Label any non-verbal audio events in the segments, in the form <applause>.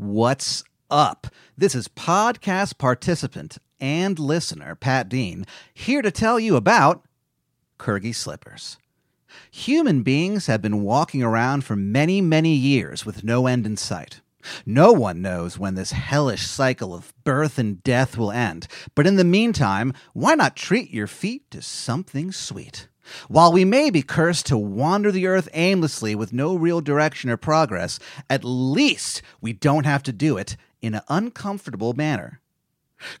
What's up? This is podcast participant and listener Pat Dean here to tell you about Kyrgies slippers. Human beings have been walking around for many, many years with no end in sight. No one knows when this hellish cycle of birth and death will end, but in the meantime, why not treat your feet to something sweet? While we may be cursed to wander the earth aimlessly with no real direction or progress, at least we don't have to do it in an uncomfortable manner.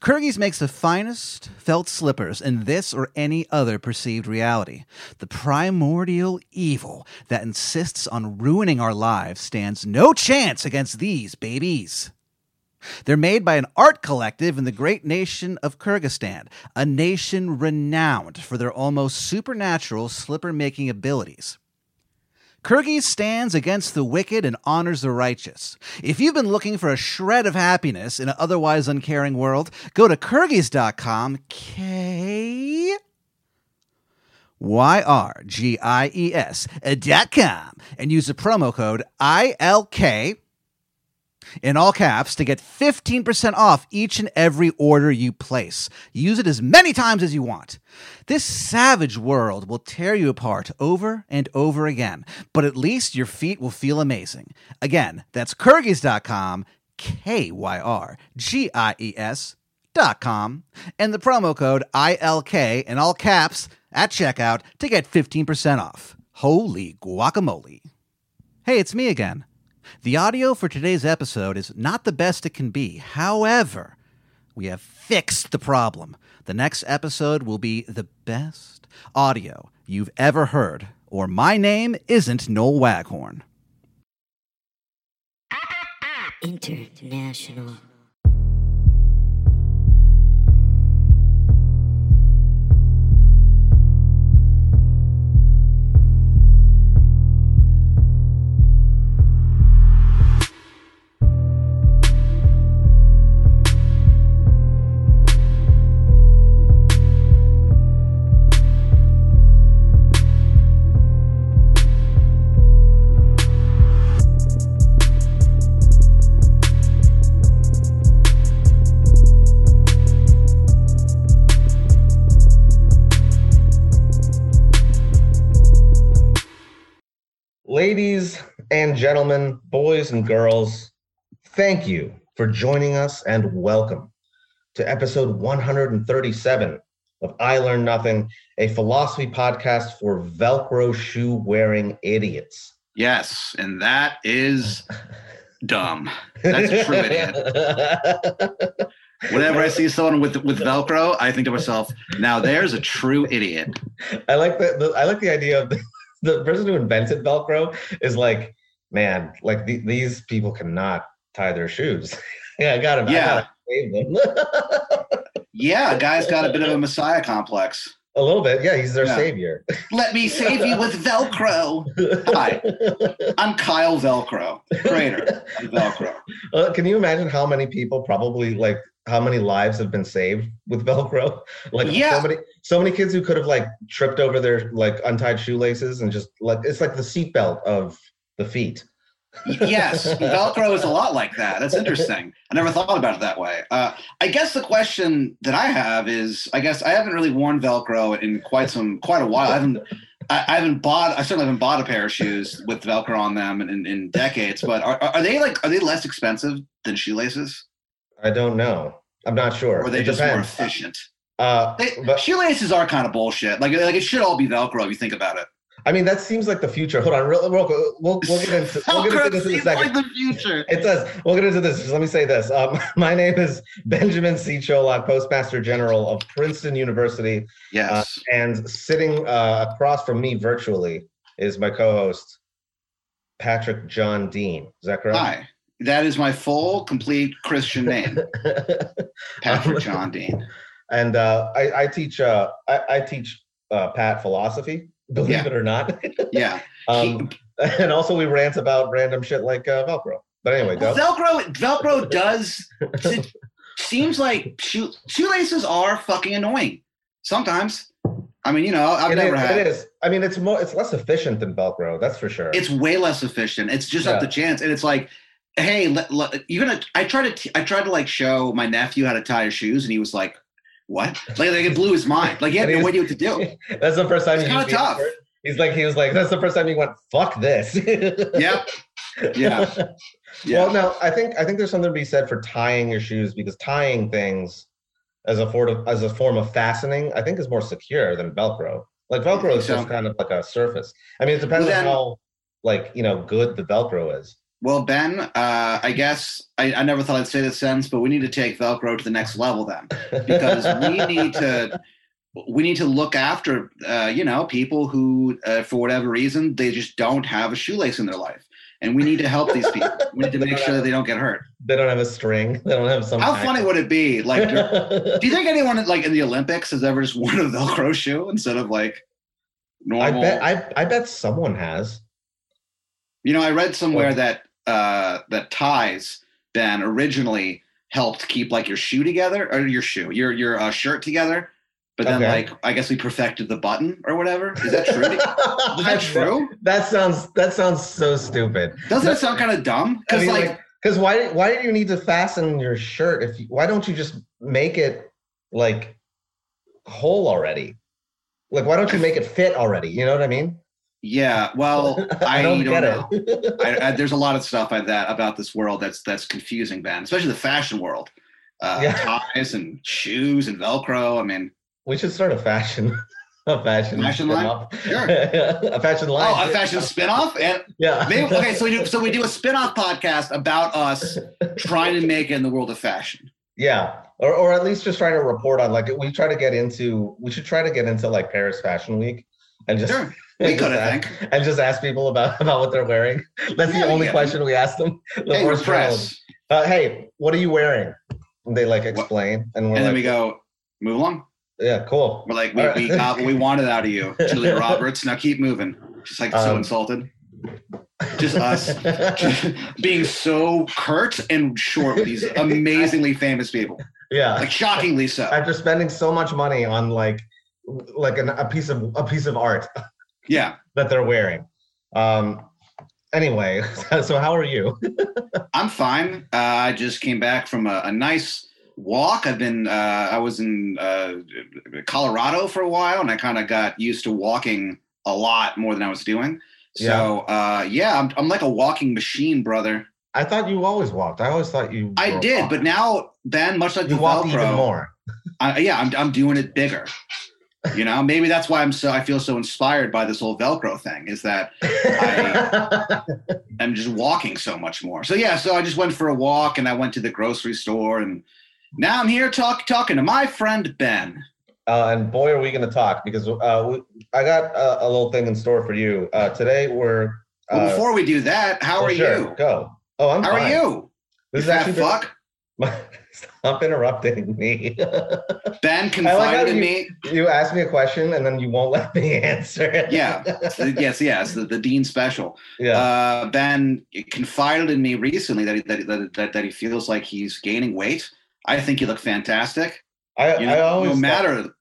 Kyrgies makes the finest felt slippers in this or any other perceived reality. The primordial evil that insists on ruining our lives stands no chance against these babies. They're made by an art collective in the great nation of Kyrgyzstan, a nation renowned for their almost supernatural slipper making abilities. Kyrgies stands against the wicked and honors the righteous. If you've been looking for a shred of happiness in an otherwise uncaring world, go to Kyrgies.com, K Y R G I E S dot com, and use the promo code ILK in all caps to get 15% off each and every order you place. Use it as many times as you want. This savage world will tear you apart over and over again, but at least your feet will feel amazing. Again, that's Kyrgies.com, K Y R G I E S dot com, and the promo code ILK in all caps at checkout to get 15% off. Holy guacamole. Hey, it's me again. The audio for today's episode is not the best it can be. However, we have fixed the problem. The next episode will be the best audio you've ever heard, or my name isn't Noel Waghorn. International. And gentlemen, boys and girls, thank you for joining us and welcome to episode 137 of I Learn Nothing, a philosophy podcast for Velcro shoe wearing idiots. Yes, and that is dumb. That's a true <laughs> idiot. Whenever I see someone with with Velcro, I think to myself, "Now there's a true idiot." I like the, the I like the idea of the, <laughs> the person who invented Velcro is like, man, like the, these people cannot tie their shoes. <laughs> yeah, I got Yeah. them. <laughs> Yeah, a guy's got a bit of a messiah complex. a little bit, yeah. He's their Yeah. savior. <laughs> Let me save you with Velcro. Hi, I'm Kyle Velcro, creator of Velcro. Uh, can you imagine how many people probably like how many lives have been saved with Velcro? Like Yeah. so many so many kids who could have like tripped over their like untied shoelaces and just like it's like the seatbelt of the feet. Yes, <laughs> Velcro is a lot like that. That's interesting. I never thought about it that way. Uh, I guess the question that I have is, I guess I haven't really worn Velcro in quite some quite a while. I haven't. I, I haven't bought. I certainly haven't bought a pair of shoes with Velcro on them in, in, decades. But are, are they like? Are they less expensive than shoelaces, I don't know. I'm not sure. or are they It just more efficient? Uh, They, but shoelaces are kind of bullshit. Like like it should all be Velcro if you think about it. I mean that seems like the future. Hold on, real, real quick. We'll, we'll get into we'll get into this in a seems second. like the future. It does. We'll get into this. Just let me say this. Um, <laughs> my name is Benjamin C. Cholak, Postmaster General of Princeton University. Yes. And sitting uh, across from me virtually is my co-host Patrick John Dean. Is that correct? Hi. That is my full, complete Christian name, <laughs> Patrick John Dean. and uh, I, I teach uh, I, I teach uh, Pat philosophy. Believe Yeah. it or not. <laughs> Yeah. <laughs> um, <laughs> and also we rant about random shit like uh, Velcro. But anyway, go. Velcro Velcro does it seems like shoe, shoelaces are fucking annoying sometimes. I mean, you know, I've It never is, had. it is. I mean, it's more. It's less efficient than Velcro. That's for sure. It's way less efficient. It's just up Yeah. to chance, and it's like hey, let, let- you're gonna. I tried to. T- I tried to like show my nephew how to tie his shoes, and he was like, "What?" Like, like it blew his mind. Like he had no idea what to do. <laughs> That's the first time It's kinda tough. N-word? He's like, he was like, that's the first time he went, fuck this. <laughs> Yep. Yeah. Yeah. Well, no, I think I think there's something to be said for tying your shoes because tying things as a form of as a form of fastening, I think is more secure than Velcro. Like Velcro is So- just kind of like a surface. I mean, it depends Well, on how like you know good the Velcro is. Well, Ben, uh, I guess I, I never thought I'd say this sentence, but we need to take Velcro to the next level then, because we <laughs> need to we need to look after uh, you know people who uh, for whatever reason they just don't have a shoelace in their life, and we need to help these people. <laughs> We need to make sure that they don't get hurt. they don't have a string. They don't have some. How funny would it be? Like, do you think <laughs> anyone like in the Olympics has ever just worn a Velcro shoe instead of like normal? I bet I, I bet someone has. You know, I read somewhere that uh, that ties then originally helped keep like your shoe together or your shoe, your your uh, shirt together. But then, Okay. like, I guess we perfected the button or whatever. Is that true? <laughs> Is that true? That sounds that sounds so stupid. Doesn't it sound kind of dumb? I Because mean, like, like, because why why do you need to fasten your shirt if you, why don't you just make it like whole already? Like why don't you make it fit already? You know what I mean? Yeah. Well, <laughs> I, don't, don't, get know. it. I, I, <laughs> there's a lot of stuff like that about this world that's that's confusing, Ben. Especially the fashion world. Uh, Yeah. Ties and shoes and Velcro. I mean, we should start a fashion a fashion Fashion line? Sure. <laughs> a fashion line. oh, a fashion spinoff. And Yeah. Maybe, okay, so we do so we do a spin-off podcast about us trying to make it in the world of fashion. Yeah, or or at least just trying to report on like we try to get into we should try to get into like Paris Fashion Week and just Sure. <laughs> We could, ask- think. and just ask people about about what they're wearing. <laughs> That's Yeah, the only yeah. question we ask them. <laughs> The Hey, first round. Uh, hey, what are you wearing? And they like explain, and we're And like, then we go, move along. yeah, cool. We're like, we, right. we got what we wanted out of you, Julia Roberts. Now keep moving. Just like so Um, insulted. Just us being so curt and short with these amazingly famous people. yeah. Like shockingly so. After spending so much money on like like an, a piece of a piece of art <laughs> Yeah. that they're wearing. Um. Anyway, <laughs> so how are you? <laughs> I'm fine. Uh, I just came back from a, a nice walk. I've been, uh, I was in uh, Colorado for a while and I kind of got used to walking a lot more than I was doing. So, uh, yeah, I'm, I'm like a walking machine, brother. I thought you always walked. I always thought you. I did, walking. but now, Ben, much like you the walked Velcro, even more. I, yeah, I'm, I'm doing it bigger. You know, maybe that's why I'm so I feel so inspired by this whole Velcro thing. Is that <laughs> I'm just walking so much more. So yeah, so I just went for a walk and I went to the grocery store and now I'm here talk talking to my friend Ben. Uh, and boy, are we going to talk because uh, we, I got a, a little thing in store for you. Uh, today we're. Well, Uh, before we do that, how are sure, you? Go. Oh, I'm How fine. are you? This you is fat actually fuck. <laughs> Stop interrupting me. <laughs> Ben I like confided in me. you ask me a question and then you won't let me <laughs> answer. it. Yeah. yes, yes, the, the Dean special. yeah. Uh, ben confided in me recently that he, that, that, that, that he feels like he's gaining weight. I think you look fantastic. I, You I know, always no thought- matter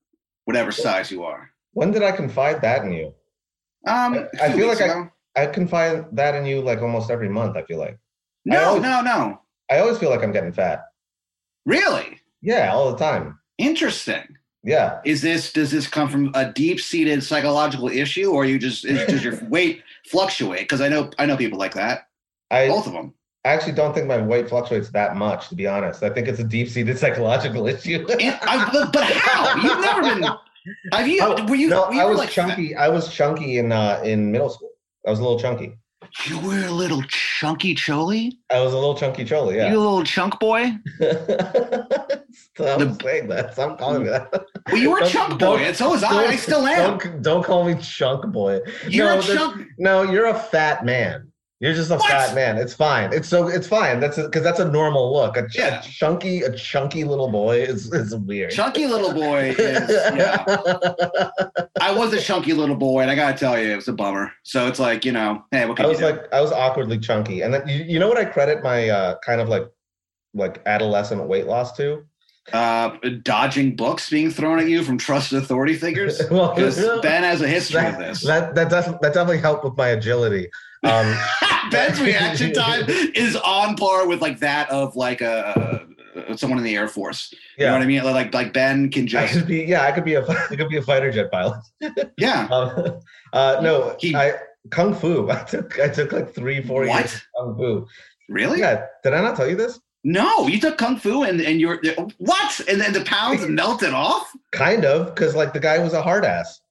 whatever size you are. when did I confide that in you? Um, I- I feel like I-. I confide that in you like almost every month. I feel like no, always- no, no. I always feel like I'm getting fat. Really Yeah, all the time. interesting. Yeah. Is this does this come from a deep seated psychological issue, or you just is, does your <laughs> weight fluctuate? Because I know I know people like that. I Both of them. I actually don't think my weight fluctuates that much, to be honest. I think it's a deep-seated <laughs> psychological issue. I, but, but how? You've never been. Have you? Oh, were you? no, were you I was like chunky. I was chunky in uh, in middle school. I was a little chunky. You were a little chunky choli. I was a little chunky cholo. You a little chunk boy. <laughs> Stop The- saying that. Stop calling me that. Well, you were a chunk boy, and so was I. I still am. Don't, don't call me chunk boy. You're no, a chunk. No, you're a fat man. You're just a What? fat man. It's fine. It's so it's fine. That's because that's a normal look. A, ch- Yeah. chunky, a chunky little boy is is weird. Chunky little boy is. Yeah. <laughs> I was a chunky little boy, and I gotta tell you, it was a bummer. So it's like, you know, hey, what I can you was do? like I was awkwardly chunky, and then you, you know what I credit my uh, kind of like like adolescent weight loss to? uh, dodging books being thrown at you from trusted authority figures? <laughs> Well, <laughs> Ben has a history of this. that that does that definitely helped with my agility. Um, <laughs> Ben's reaction time <laughs> is on par with like that of like a, someone in the Air Force. You know what I mean? Like like Ben can I just could be. Yeah, I could be a <laughs> I could be a fighter jet pilot. yeah. Um, uh, no, He- I kung fu. I took I took like three four What? years of kung fu. Really? Yeah, did I not tell you this? No, you took kung fu and and you're what? And then the pounds melted off. Kind of, because like the guy was a hard ass.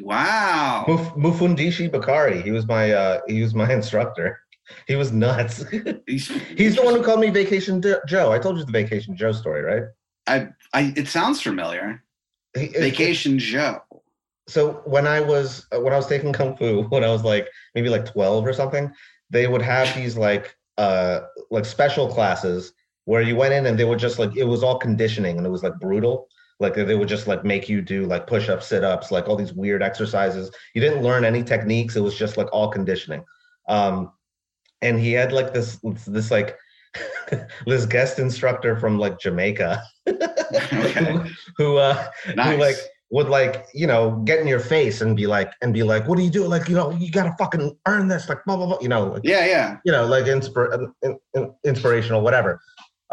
Wow. Muf- Mufundishi Bakari. He was my uh, he was my <laughs> instructor. He was nuts. <laughs> He's- the one who called me Vacation Joe. I told you the Vacation Joe story, right? I, I, it sounds familiar. He- Vacation Joe. so when I was uh, when I was taking kung fu <laughs> when I was like maybe like 12 or something, they would have these like uh like special classes where you went in and they were just like it was all conditioning and it was like brutal. Like they would just like make you do like push-ups, sit-ups, like all these weird exercises. You didn't learn any techniques. It was just like all conditioning. Um and he had like this this like <laughs> this guest instructor from like Jamaica <laughs> Okay. who, who uh Nice. who like would like you know get in your face and be like and be like what do you do like you know you gotta fucking earn this like blah blah blah you know like, yeah, yeah. you know like inspir- in, in, inspirational whatever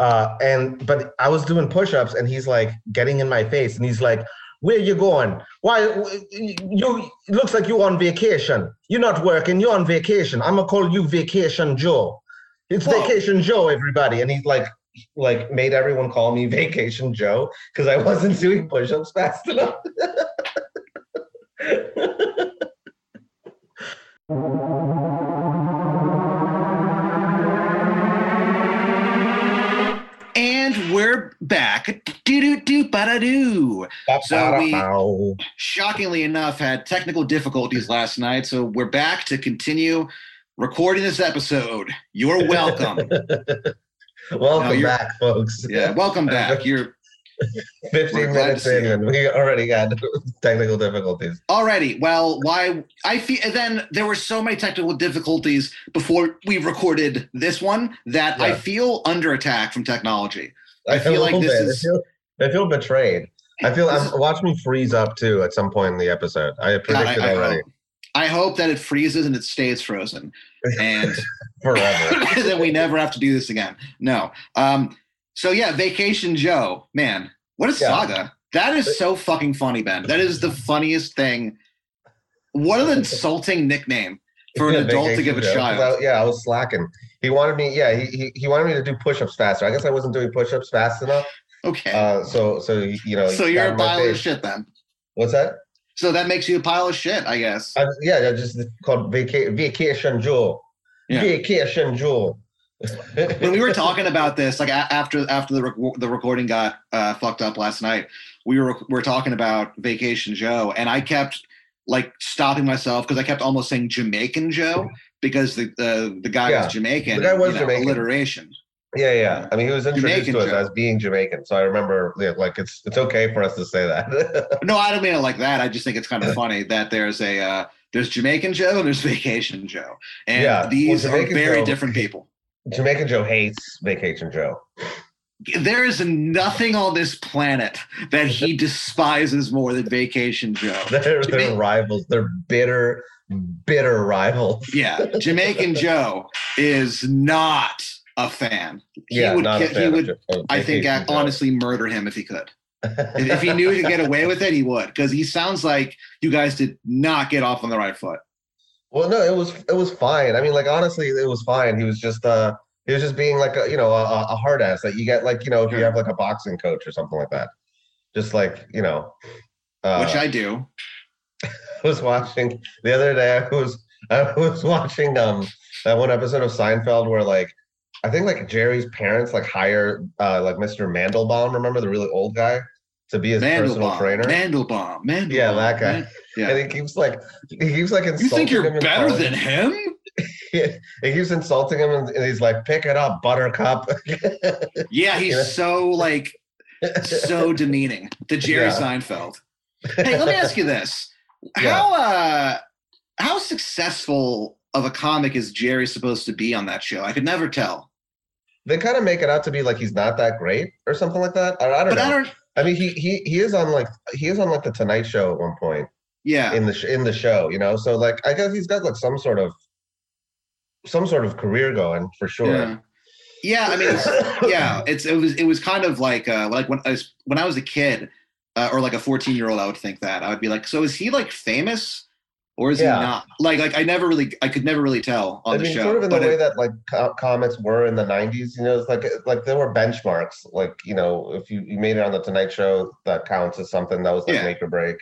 uh and but i was doing push-ups and he's like getting in my face and he's like where you going? Why you it looks like you on vacation. You're not working. You're on vacation. I'm gonna call you vacation joe. It's Whoa. vacation joe everybody. And he's like like made everyone call me <laughs> vacation joe because i wasn't doing push-ups fast enough <laughs> And we're back. Do do do ba do. So we- Shockingly enough, had technical difficulties last night, so we're back to continue recording this episode. You're welcome. <laughs> welcome No, you're- back folks yeah, welcome back. <laughs> You're <laughs> 15 We're minutes in and we already had <laughs> technical difficulties already. Well, why? I feel. And then there were so many technical difficulties before we recorded this one that I feel under attack from technology. I feel like this bit. is- I feel, I feel betrayed. I feel I'm watch me freeze up too at some point in the episode. I God, predicted I, I already hope, I hope that it freezes and it stays frozen, and <laughs> forever. that we never have to do this again. No. Um. So yeah, Vacation Joe, man, what a Yeah. saga! That is so fucking funny, Ben. That is the <laughs> funniest thing. What an insulting nickname for an Yeah, adult to give a. 'Cause child. I- yeah, I was slacking. He wanted me. Yeah, he, he he wanted me to do push-ups faster. I guess I wasn't doing push-ups fast enough. Okay. Uh, so so you know. so you're a pile of shit then. What's that? So that makes you a pile of shit, I guess. I, yeah, just called vaca- vacation Joe. Yeah. Vacation Joe. <laughs> when we were talking about this, like a- after after the rec- the recording got uh, fucked up last night, we were we were talking about Vacation Joe, and I kept like stopping myself because I kept almost saying Jamaican Joe because the the, the guy Yeah, was Jamaican. the guy was you know, Jamaican. Alliteration. Yeah, yeah. I mean, he was introduced Jamaican to us Joe. as being Jamaican, so I remember yeah, like it's it's okay for us to say that. <laughs> No, I don't mean it like that. I just think it's kind of funny that there's a uh, there's Jamaican Joe and there's Vacation Joe, and Yeah, well, these are very Joe- different people. Jamaican Joe hates Vacation Joe. There is nothing on this planet that he <laughs> despises more than Vacation Joe. <laughs> They're, they're rivals. They're bitter, bitter rivals. Yeah, Jamaican <laughs> Joe is not a fan. He yeah, would, not a fan he would, I think, Joe. honestly murder him if he could. If, if he knew he could get away with it, he would, because he sounds like you guys did not get off on the right foot. Well, no, it was it was fine. I mean, like honestly, it was fine. He was just uh he was just being like a you know a, a hard ass that you get like you know if you have like a boxing coach or something like that. Just like you know, uh, which I do. <laughs> I was watching the other day. I was I was watching um that one episode of Seinfeld where like I think like Jerry's parents like hire uh like Mr. Mandelbaum, remember the really old guy, to be his personal Mandelbaum, trainer. Mandelbaum, Mandelbaum. Yeah, that guy. Yeah. And he keeps like he keeps like insulting You think you're better calling- than him? <laughs> he keeps insulting him and, and he's like, pick it up, buttercup. <laughs> Yeah, he's Yeah. so like so <laughs> demeaning to Jerry Yeah. Seinfeld. Hey, let me ask you this. How uh, how successful of a comic is Jerry supposed to be on that show? I could never tell. they kind of make it out to be like he's not that great or something like that. I, I don't But know. I I, don't. mean, he he he is on like he is on like the Tonight Show at one point Yeah. in the sh- in the show, you know. So like, I guess he's got like some sort of some sort of career going for sure. Yeah. Yeah, I mean, it's, <laughs> yeah, it's it was it was kind of like uh like when I was when I was a kid uh, or like a 14 year old, I would think that I would be like, so is he like famous or is Yeah. he not? Like like I never really I could never really tell on I the mean, show. sort of in the but way that like co- comics were in the '90s. You know, it's like like there were benchmarks. Like you know, if you, you made it on the Tonight Show, that counts as something that was like Yeah. make or break.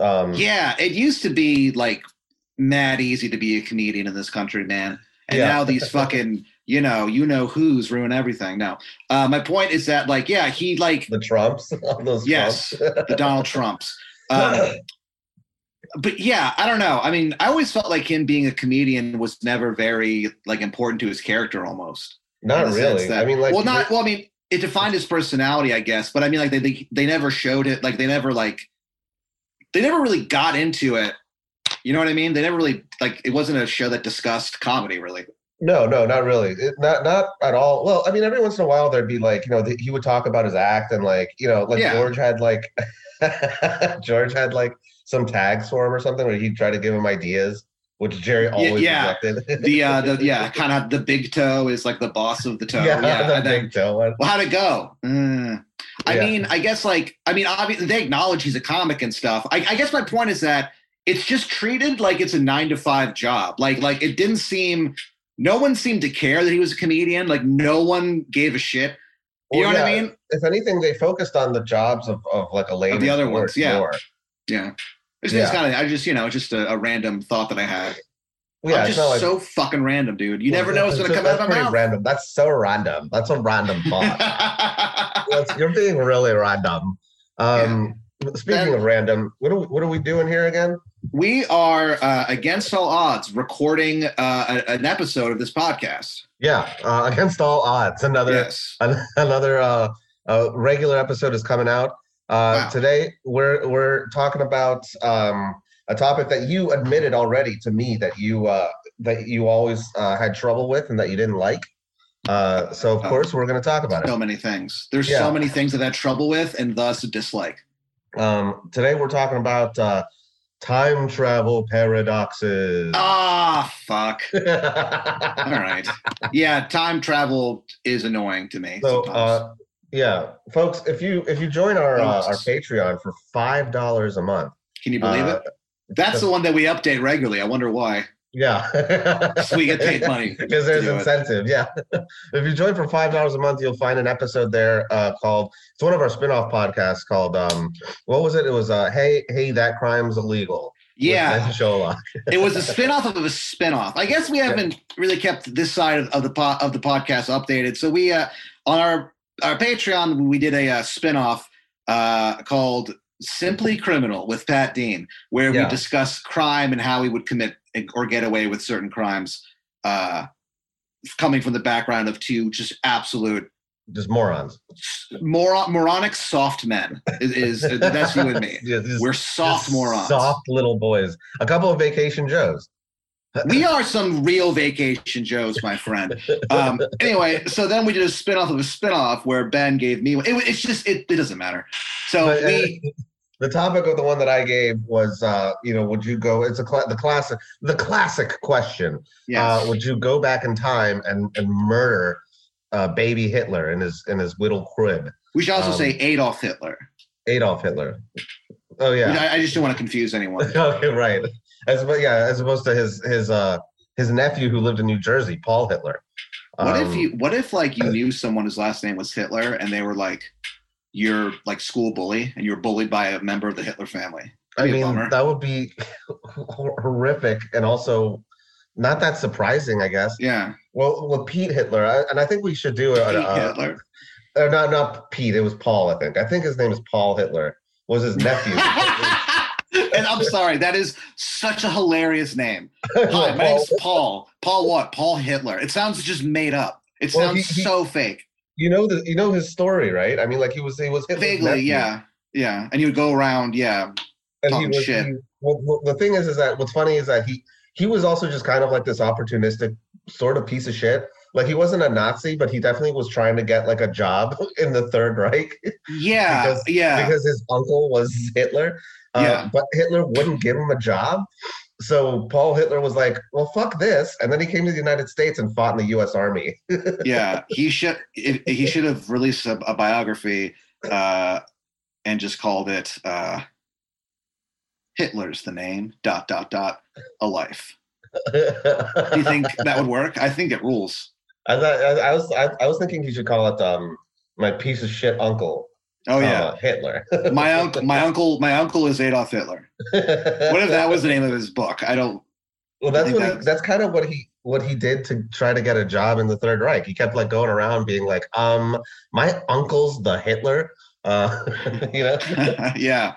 Um, yeah, it used to be like mad easy to be a comedian in this country, man. And Yeah. now these <laughs> fucking you know you know who's ruin everything. No, uh, my point is that like yeah he like the Trumps, <laughs> all those Yes. Trumps. the Donald Trumps. <laughs> Um, but yeah, I don't know. I mean, I always felt like him being a comedian was never very like important to his character almost. Not really. that- I mean, like, well, not well. I mean, it defined his personality, I guess. But I mean, like they they, they never showed it. Like they never like they never really got into it. You know what I mean? They never really like it wasn't a show that discussed comedy really. no, no, not really. It, not not at all. Well, I mean, every once in a while there'd be like, you know, th- he would talk about his act and like, you know, like Yeah. George had like <laughs> George had like some tags for him or something where he'd try to give him ideas, which Jerry always yeah. rejected. The uh the <laughs> yeah kind of the big toe is like the boss of the toe. yeah, Yeah, the and then- big toe one. Well, how'd it go? Mm. I Yeah. mean, I guess like I mean, obviously they acknowledge he's a comic and stuff. I, I guess my point is that it's just treated like it's a nine to five job. Like like it didn't seem. No one seemed to care that he was a comedian. Like no one gave a shit. You Well, know what I mean? If anything, they focused on the jobs of, of like a lady. the other ones, yeah. More. Yeah. It's Yeah. just kind of. I just you know just a, a random thought that I had. Yeah, I'm just like so fucking random, dude. You never know what's gonna That's come out of my mouth. Random. That's so random. That's a random <laughs> thought. You're being really random. Um, Speaking Then- of random, what are we, what are we doing here again? we are uh, against all odds recording uh, an episode of this podcast. Yeah, uh, against all odds, another Yes. an- another uh, uh, regular episode is coming out. Uh, Wow. Today we're we're talking about um, a topic that you admitted already to me that you uh, that you always uh, had trouble with and that you didn't like. Uh, so of Oh. course we're going to talk about it. so many things. There's Yeah. so many things that I've had trouble with and thus dislike. Um, today we're talking about uh, time travel paradoxes. Ah, fuck. <laughs> All right. Yeah, time travel is annoying to me. So, uh, yeah, folks, if you if you join our uh, our Patreon for five dollars a month, Can you believe uh, it? That's the one that we update regularly. I wonder why. yeah, we get paid money <laughs> because there's do it. incentive. Yeah, <laughs> if you join for five dollars a month, you'll find an episode there uh, called it's one of our spin-off podcasts called um what was it? It was uh hey hey that crime's illegal. Yeah, <laughs> it was a spin-off of a spin-off. I guess we haven't really kept this side of, of the po- of the podcast updated. So we uh, on our our Patreon we did a, uh spin-off uh, called Simply Criminal with Pat Dean, where Yeah. we discuss crime and how we would commit or get away with certain crimes, uh, coming from the background of two just absolute Just morons. moron, moronic soft men. Is, is <laughs> that's you and me. Yeah, We're soft morons. Soft little boys. A couple of vacation Joes. we are some real vacation joes, my friend. Um, <laughs> anyway, so then we did a spin-off of a spin-off where Ben gave me. It, it's just it, it doesn't matter. So But, uh, we the topic of the one that I gave was, uh, you know, would you go? It's a cla the classic, the classic question. yes. Uh, would you go back in time and and murder uh, baby Hitler in his in his little crib, we should also um, say Adolf Hitler. Adolf Hitler? Oh yeah. I, I just don't want to confuse anyone. <laughs> okay, right. As but yeah, as opposed to his his uh his nephew who lived in New Jersey, Paul Hitler. What if Um, you? What if like you knew someone whose last name was Hitler and they were like your like school bully and you're bullied by a member of the Hitler family? I That'd mean, that would be <laughs> horrific and also not that surprising, I guess. yeah, Well, with Pete Hitler, I, and I think we should do a, Pete a, Hitler. uh, not not Pete. It was Paul. I think. I think his name is Paul Hitler. Was his nephew? <laughs> and I'm sorry, that is such a hilarious name. <laughs> Hi, my name's Paul. Paul what? Paul Hitler. It sounds just made up. It Well, sounds he- he- so fake. You know the you know his story, right? I mean, like he was he was Vaguely, yeah. Yeah. And you would go around, yeah. and he talking was. shit. he- well, well, the thing is, is that what's funny is that he he was also just kind of like this opportunistic sort of piece of shit. like he wasn't a Nazi, but he definitely was trying to get like a job <laughs> in the Third Reich Yeah, Because- yeah, because his uncle was Hitler. Uh, Yeah. But Hitler wouldn't give him a job. So Paul Hitler was like, well, fuck this. And then he came to the United States and fought in the U.S. Army. <laughs> yeah. He should he should have released a, a biography uh, and just called it uh, "Hitler's the name." Dot dot dot. A life. Do <laughs> you think that would work? I think it rules. I thought I, I was I, I was thinking he should call it um my piece of shit uncle. Oh yeah. comma, Hitler. <laughs> My uncle, my uncle, my uncle is Adolf Hitler. What if that was the name of his book? I don't. Well, that's what he, that's- that's kind of what he what he did to try to get a job in the Third Reich. He kept like going around being like, um, my uncle's the Hitler. Uh, <laughs> you know. <laughs> yeah,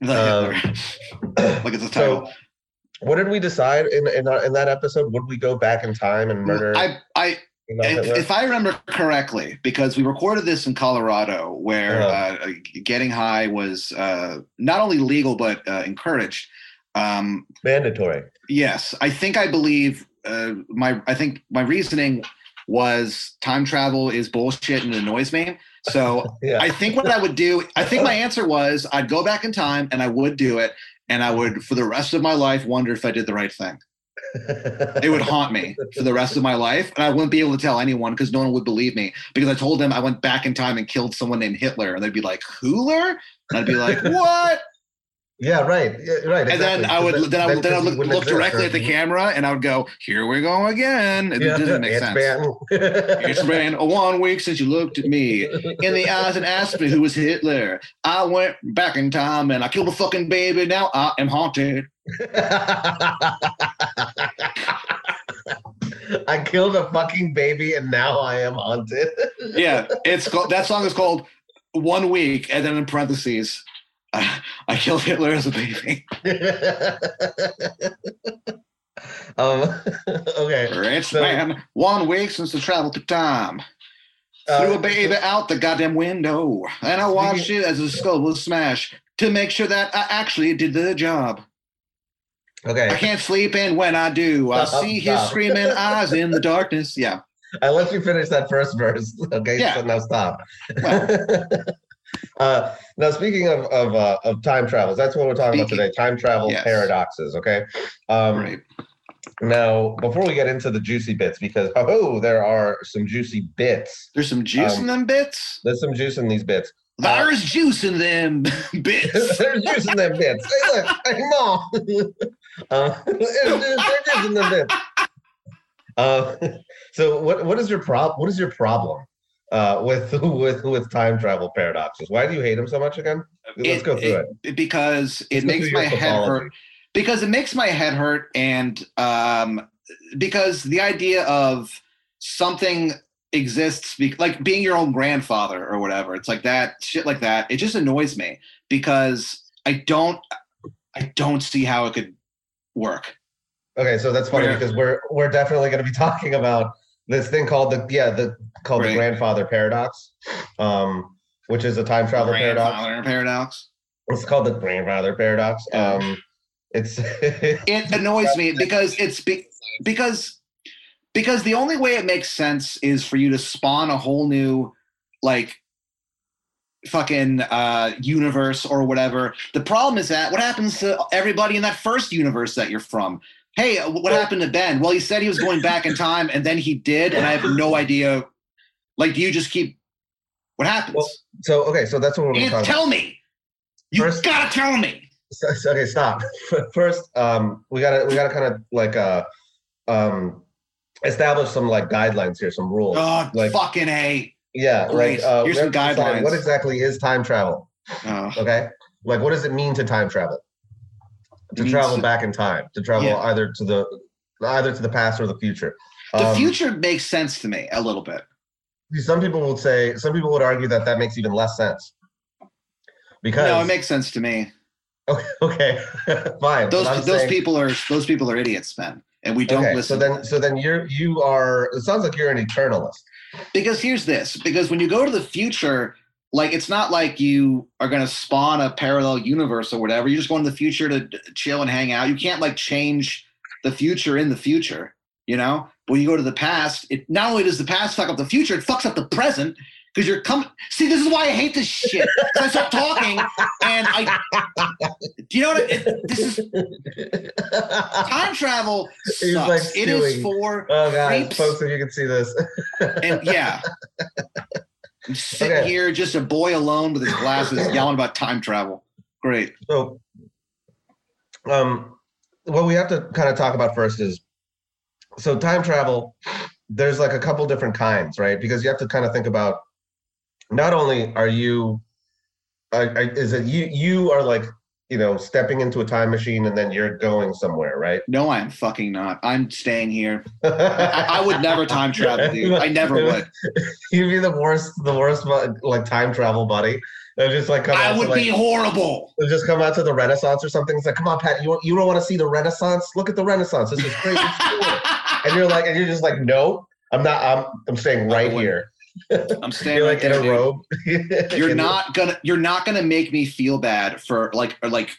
the Um. <clears throat> Look at the title. So, what did we decide in in, our, in that episode? Would we go back in time and murder I, I, If, if I remember correctly, because we recorded this in Colorado, where Yeah. uh, getting high was uh, not only legal but uh, encouraged. Um, Mandatory. yes, I think I believe uh, my. I think my reasoning was time travel is bullshit and annoys me. So <laughs> Yeah. I think what I would do, I think my answer was I'd go back in time and I would do it. And I would, for the rest of my life, wonder if I did the right thing. It would haunt me for the rest of my life. And I wouldn't be able to tell anyone because no one would believe me because I told them I went back in time and killed someone named Hitler. And they'd be like, Hooler? And I'd be like, <laughs> what? yeah. Right. Yeah, right. And then. I would, then I would, then I would look, look directly at the camera and I would go, here we go again. It Yeah, doesn't <laughs> make it's sense. been- <laughs> It's been a one week since you looked at me in the eyes and asked me who was Hitler. I went back in time and I killed a fucking baby. Now I am haunted. <laughs> I killed a fucking baby and now I am haunted. <laughs> Yeah, it's called, that song is called One Week, and then in parentheses, I, <laughs> I killed Hitler as a baby. um, okay. It's So- been one week since the travel to time. Uh, Threw a baby out the goddamn window, and I watched it as a skull was smashed to make sure that I actually did the job. I can't sleep, and when I do, I Stop, see his screaming eyes in the darkness. Yeah. I let you finish that first verse. <laughs> Okay. Yeah. So now stop. Well. <laughs> uh, now, speaking of of, uh, of time travels, that's what we're talking about today. Time travel Yes. paradoxes. Okay. Um, Right. Now, before we get into the juicy bits, because <laughs> oh, there are some juicy bits. There's some juice Um, in them bits. There's some juice in these bits. There's juice in them bits. There's juice in them bits. Hey, look, hey, mom. Uh, there's, there's juice in them bits. <laughs> Uh, so, what what is your prob? What is your problem uh, with <laughs> with with time travel paradoxes? Why do you hate them so much again? Let's go through it. it- because Let's it makes my head pathology. hurt. Because it makes my head hurt, and um, because the idea of something exists, be- like being your own grandfather or whatever, it's like that shit, like that. It just annoys me because I don't, I don't see how it could work. Okay, so that's funny Where- because we're we're definitely going to be <laughs> talking about this thing called the yeah the called the grandfather paradox, um, which is a time travel paradox. Paradox. It's called the grandfather paradox. Um, it's <laughs> it annoys me because it's be- because because the only way it makes sense is for you to spawn a whole new like fucking uh universe or whatever. The problem is that what happens to everybody in that first universe that you're from? Hey what happened to ben? Well he said he was going back in time and then he did and i have no <laughs> idea. Like do you just keep what happens? Well, so okay, so that's what we're going to about. tell me. You First- gotta tell me. So- so- okay, stop. <laughs> First, um, we gotta we gotta kind of like uh, um, establish some like guidelines here, some rules. oh like fucking a yeah, great. like uh, Here's some have to decide guidelines. What exactly is time travel? oh. Okay, like what does it mean to time travel? To travel to- back in time, to travel Yeah. either to the either to the past or the future. The Um, future makes sense to me a little bit. Some people would say, some people would argue that that makes even less sense. Because No, it makes sense to me. okay, <laughs> okay, fine. Those those saying- people are those people are idiots, man, and we don't okay, listen. So then, so then you're you are. It sounds like you're an eternalist. Because here's this: because when you go to the future, like it's not like you are going to spawn a parallel universe or whatever. You're just going to the future to chill and hang out. You can't like change the future in the future. You know, But when you go to the past, it not only does the past fuck up the future, it fucks up the present because you're coming. See, this is why I hate this shit. I start talking, and I. Do you know what? I, it, this is time travel. <laughs> Sucks. Like, it is for oh god, Creeps. folks, if you can see this. <laughs> and yeah. I'm sitting Okay. here, just a boy alone with his glasses, <laughs> yelling about time travel. Great. So, um, what we have to kind of talk about first is so time travel. There's like a couple different kinds, right? Because you have to kind of think about not only are you, are, are- is it you? You are like you know stepping into a time machine and then you're going somewhere, right? No, I'm fucking not. I'm staying here. I, I would <laughs> never time travel, dude. I never would. <laughs> You'd be the worst, the worst like time travel buddy. And just like come out I would like, be horrible. Just come out to the Renaissance or something. It's like, come on, Pat, you you don't want to see the Renaissance? Look at the Renaissance. This is cool. and you're like, and you're just like, no, I'm not. I'm I'm staying right here. I'm staying <laughs> You're right in there, a robe. <laughs> You're not gonna. You're not gonna make me feel bad for like or like.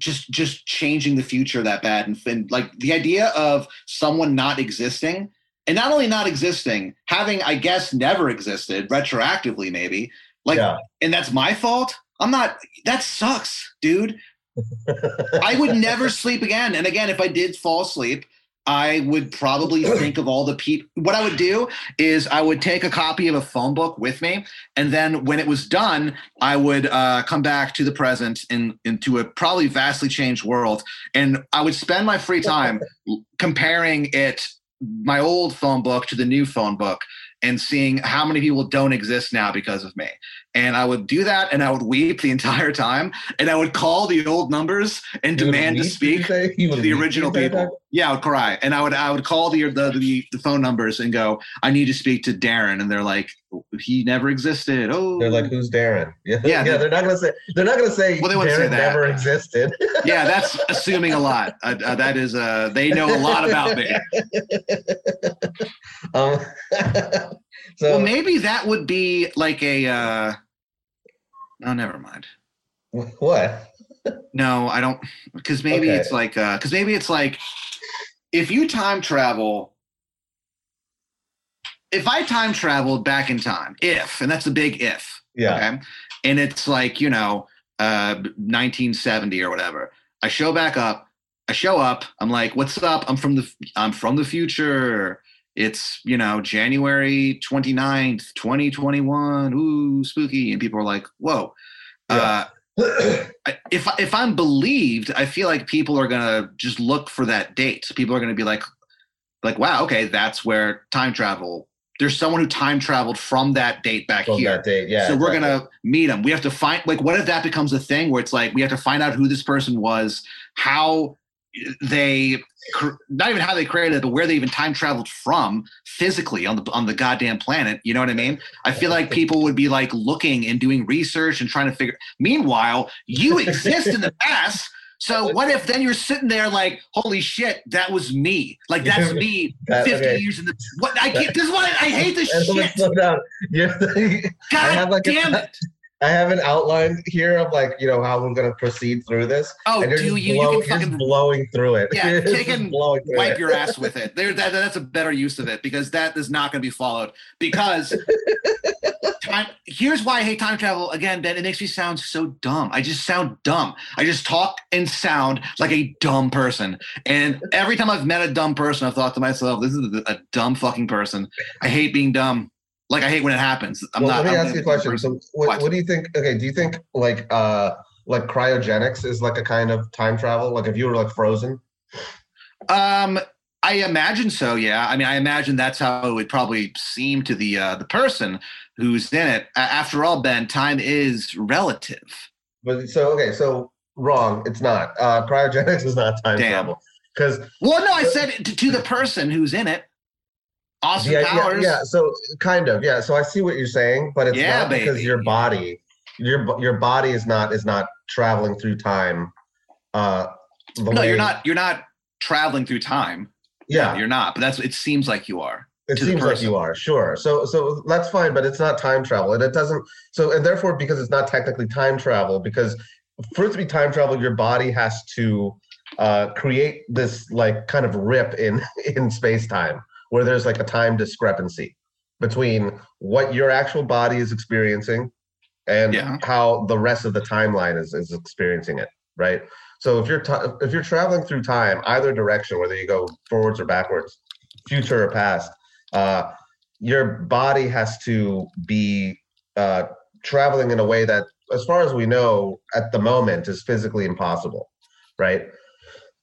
Just, just changing the future that bad, and, and like the idea of someone not existing, and not only not existing, having, I guess, never existed retroactively, maybe. Like, Yeah. and that's my fault. I'm not. That sucks, dude. <laughs> I would never sleep again. And again, if I did fall asleep, I would probably <clears throat> think of all the people. What I would do is I would take a copy of a phone book with me, and then when it was done, I would uh, come back to the present in into a probably vastly changed world, and I would spend my free time <laughs> comparing it, my old phone book to the new phone book, and seeing how many people don't exist now because of me. And I would do that, and I would weep the entire time, and I would call the old numbers and You demand to speak you say? You to the original people. Yeah, I would cry, and I would I would call the the, the the phone numbers and go, I need to speak to Darren, and they're like, he never existed. Oh, They're like, who's Darren? <laughs> Yeah, Yeah, yeah. they- They're not gonna say. They're not gonna say. Well, they wouldn't say that. never existed. <laughs> yeah, that's assuming a lot. Uh, uh, that is, uh, they know a lot about me. <laughs> um, so Well, maybe that would be like a. Uh, oh, never mind. <laughs> what? No, I don't. Because maybe Okay. it's like. Because maybe it's like, if you time travel. If I time traveled back in time, if, and that's a big if, Yeah. okay, and it's like you know, uh, 1970 or whatever. I show back up. I show up. I'm like, "What's up? I'm from the I'm from the future. It's you know January 29th, 2021. Ooh, spooky!" And people are like, "Whoa." Uh, <clears throat> if if I'm believed, I feel like people are gonna just look for that date. People are gonna be like, like, wow, okay, that's where time travel. There's someone who time traveled from that date back From here. date, yeah. so we're gonna meet them. We have to find like what if that becomes a thing where it's like we have to find out who this person was, how they not even how they created it, but where they even time traveled from physically on the on the goddamn planet. You know what I mean? I feel like people would be like looking and doing research and trying to figure. Meanwhile, you exist in the <laughs> past. So what if then you're sitting there like, holy shit, that was me. Like that's me <laughs> That- 50 okay. years in the what I can't this is why I hate this And let me shit. slow down. <laughs> You're- God like, a- damn it. I have an outline here of like you know how we're gonna proceed through this. Oh, and you're do you? blow- you you're can fucking blowing through it. Yeah, <laughs> take and blowing wipe it. your ass with it. There, that, that's a better use of it because that is not going to be followed. Because <laughs> time, here's why I hate time travel. Again, Ben, it makes me sound so dumb. I just sound dumb. I just talk and sound like a dumb person. And every time I've met a dumb person, I've thought to myself, "This is a dumb fucking person." I hate being dumb. Like I hate when it happens. I'm well, not. let me I'm ask you a question. So, what, What? do you think? Okay, do you think like uh like cryogenics is like a kind of time travel? Like if you were like frozen? Um, I imagine so. Yeah. I mean, I imagine that's how it would probably seem to the uh, the person who's in it. After all, Ben, time is relative. But so okay, so wrong. It's not. Uh cryogenics is not time Damn. travel because Well, no, I said to, to the person who's in it. Austin yeah, yeah, Powers. yeah. So kind of, yeah. So I see what you're saying, but it's Yeah, not because your body, your your body is not is not traveling through time. Uh, No, way- you're not. You're not traveling through time. Yeah, No, you're not. But that's. It seems like you are. it seems like you are sure. So so that's fine, but it's not time travel, and it doesn't. So and therefore, because it's not technically time travel, because for it to be time travel, your body has to uh, create this like kind of rip in <laughs> in space time. Where there's like a time discrepancy between what your actual body is experiencing and Yeah. how the rest of the timeline is, is experiencing it, right? So if you're t- if you're traveling through time, either direction, whether you go forwards or backwards, future or past, uh, your body has to be uh, traveling in a way that, as far as we know, at the moment, is physically impossible, right?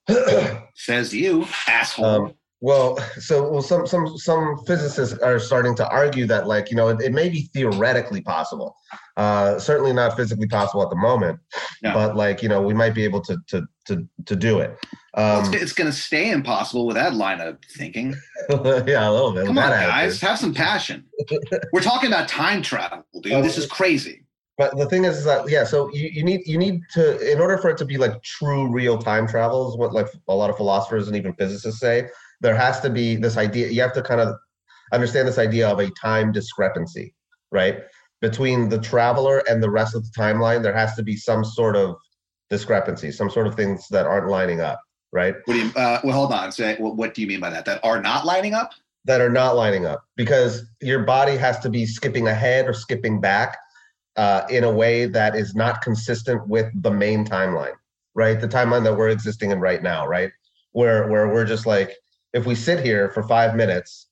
<clears throat> Says you, asshole. Um, well, so well, some some some physicists are starting to argue that, like, you know, it, it may be theoretically possible. Uh, certainly not physically possible at the moment, No. but like, you know, we might be able to to to to do it. Um, it's, it's going to stay impossible with that line of thinking. <laughs> yeah, a little bit. Come on, guys, have some passion. <laughs> We're talking about time travel, dude. This is crazy. But the thing is that yeah, so you, you need you need to in order for it to be like true real time travel is what like a lot of philosophers and even physicists say. There has to be this idea. You have to kind of understand this idea of a time discrepancy, right? Between the traveler and the rest of the timeline, there has to be some sort of discrepancy, some sort of things that aren't lining up, right? What do you? Uh, well, hold on. Say, what, what do you mean by that? That are not lining up? that are not lining up because your body has to be skipping ahead or skipping back uh, in a way that is not consistent with the main timeline, right? The timeline that we're existing in right now, right? Where where we're just like, if we sit here for five minutes,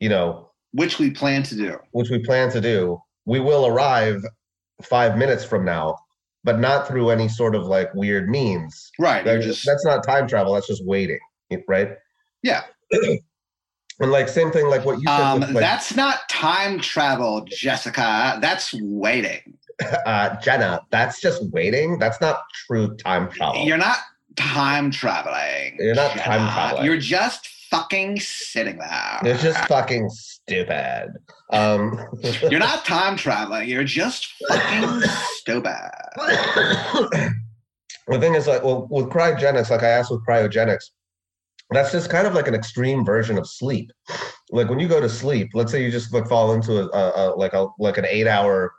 you know, Which we plan to do. which we plan to do, we will arrive five minutes from now, but not through any sort of like weird means. Right. That- just that's not time travel. That's just waiting, right? Yeah. <clears throat> and like same thing, like what you said. um, with, like, that's not time travel, Jessica. That's waiting. <laughs> uh, Jenna, that's just waiting. That's not true time travel. You're not time traveling. You're not Jenna. time traveling. You're just fucking sitting there. You're just fucking stupid. Um, <laughs> You're not time traveling. You're just fucking stupid. the thing is, like, well, with cryogenics, like I asked with cryogenics, that's just kind of like an extreme version of sleep. Like when you go to sleep, let's say you just like fall into a, a, a like a like an eight hour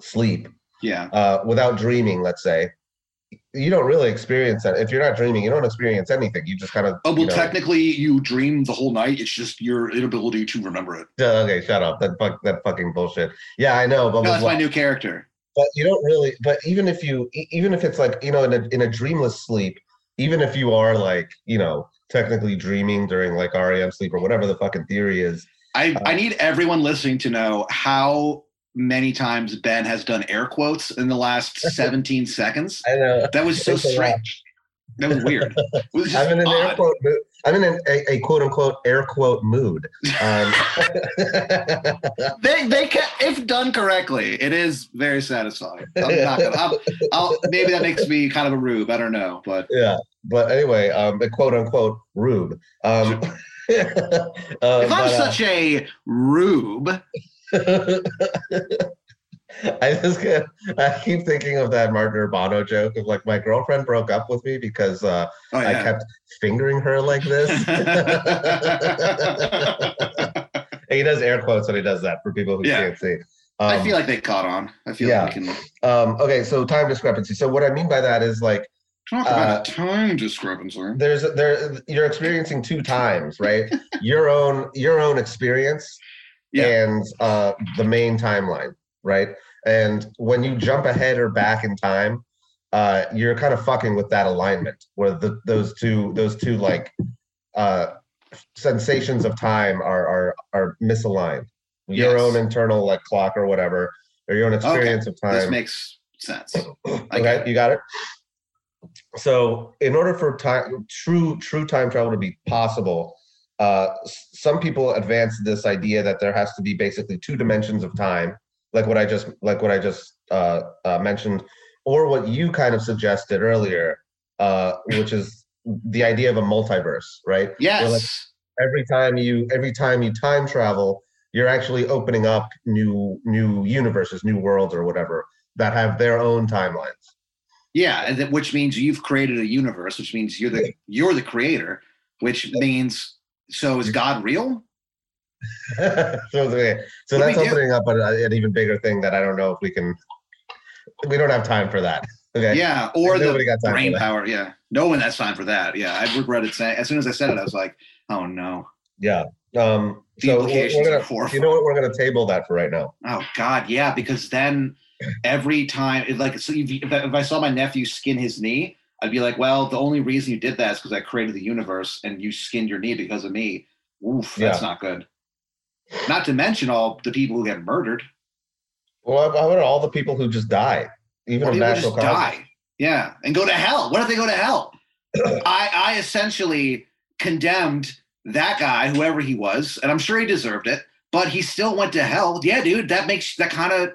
sleep Yeah. uh, without dreaming. Let's say you don't really experience that. If you're not dreaming, you don't experience anything. You just kind of Oh well, you know, technically, you dream the whole night. It's just your inability to remember it. Uh, Okay, shut up. That fuck, that fucking bullshit. Yeah, I know, but No, with that's my new character. but you don't really. But even if you, e- even if it's like you know, in a in a dreamless sleep, even if you are like you know technically dreaming during like REM sleep or whatever the fucking theory is, I, Uh, I need everyone listening to know how many times Ben has done air quotes in the last <laughs> 17 seconds. I know. That was so It's a lot. strange. That was weird. <laughs> Was I'm in an air quote. mood. I'm in an, a, a quote unquote air quote mood. Um, <laughs> They, they can, if done correctly, it is very satisfying. I'm not gonna, I'll, I'll, maybe that makes me kind of a rube. I don't know, but yeah, but anyway, um, a quote unquote rube. Um, uh, if I'm uh, such a rube, <laughs> I just get, I keep thinking of that Martin Urbano joke of like my girlfriend broke up with me because uh, oh I kept fingering her like this. <laughs> he does air quotes when he does that for people who Yeah. can't see. Um, I feel like they caught on. I feel yeah. like we can um, okay, so time discrepancy. So what I mean by that is like talk Uh, about a time discrepancy. there's there you're experiencing two times, right? <laughs> your own your own experience Yeah. and uh, the main timeline, right? And when you jump ahead or back in time, uh, you're kind of fucking with that alignment where the, those two those two like uh, sensations of time are are are misaligned. Your own internal like clock or whatever, or your own experience of This time. makes sense. <clears throat> Okay, you got it. So, in order for time, true true time travel to be possible, uh, some people advance this idea that there has to be basically two dimensions of time, like what I just like what I just uh, uh, mentioned, or what you kind of suggested earlier, uh, which is the idea of a multiverse, right? Yes. Like, every time you every time you time travel, you're actually opening up new new universes, new worlds, or whatever that have their own timelines. Yeah, and that, which means you've created a universe, which means you're the you're the creator, which means so is God real? <laughs> so okay. so that's opening up an, an even bigger thing that I don't know if we can. We don't have time for that. Okay. Yeah, or the got brain power. Yeah, no one has time for that. Yeah, I regretted saying as soon as I said it, I was like, oh no. Yeah. Um, The so we're, implications we're gonna, you know what? We're gonna table that for right now. Oh God, yeah. Because then every time, it, like, so if if I saw my nephew skin his knee, I'd be like, well, the only reason you did that is because I created the universe, and you skinned your knee because of me. Oof, that's Yeah. not good. Not to mention all the people who get murdered. Well, how about all the people who just die, even Or people just causes? die. Yeah, and go to hell. What if they go to hell? <coughs> I, I essentially condemned that guy, whoever he was, and I'm sure he deserved it, but he still went to hell. Yeah, dude, that makes that kind of.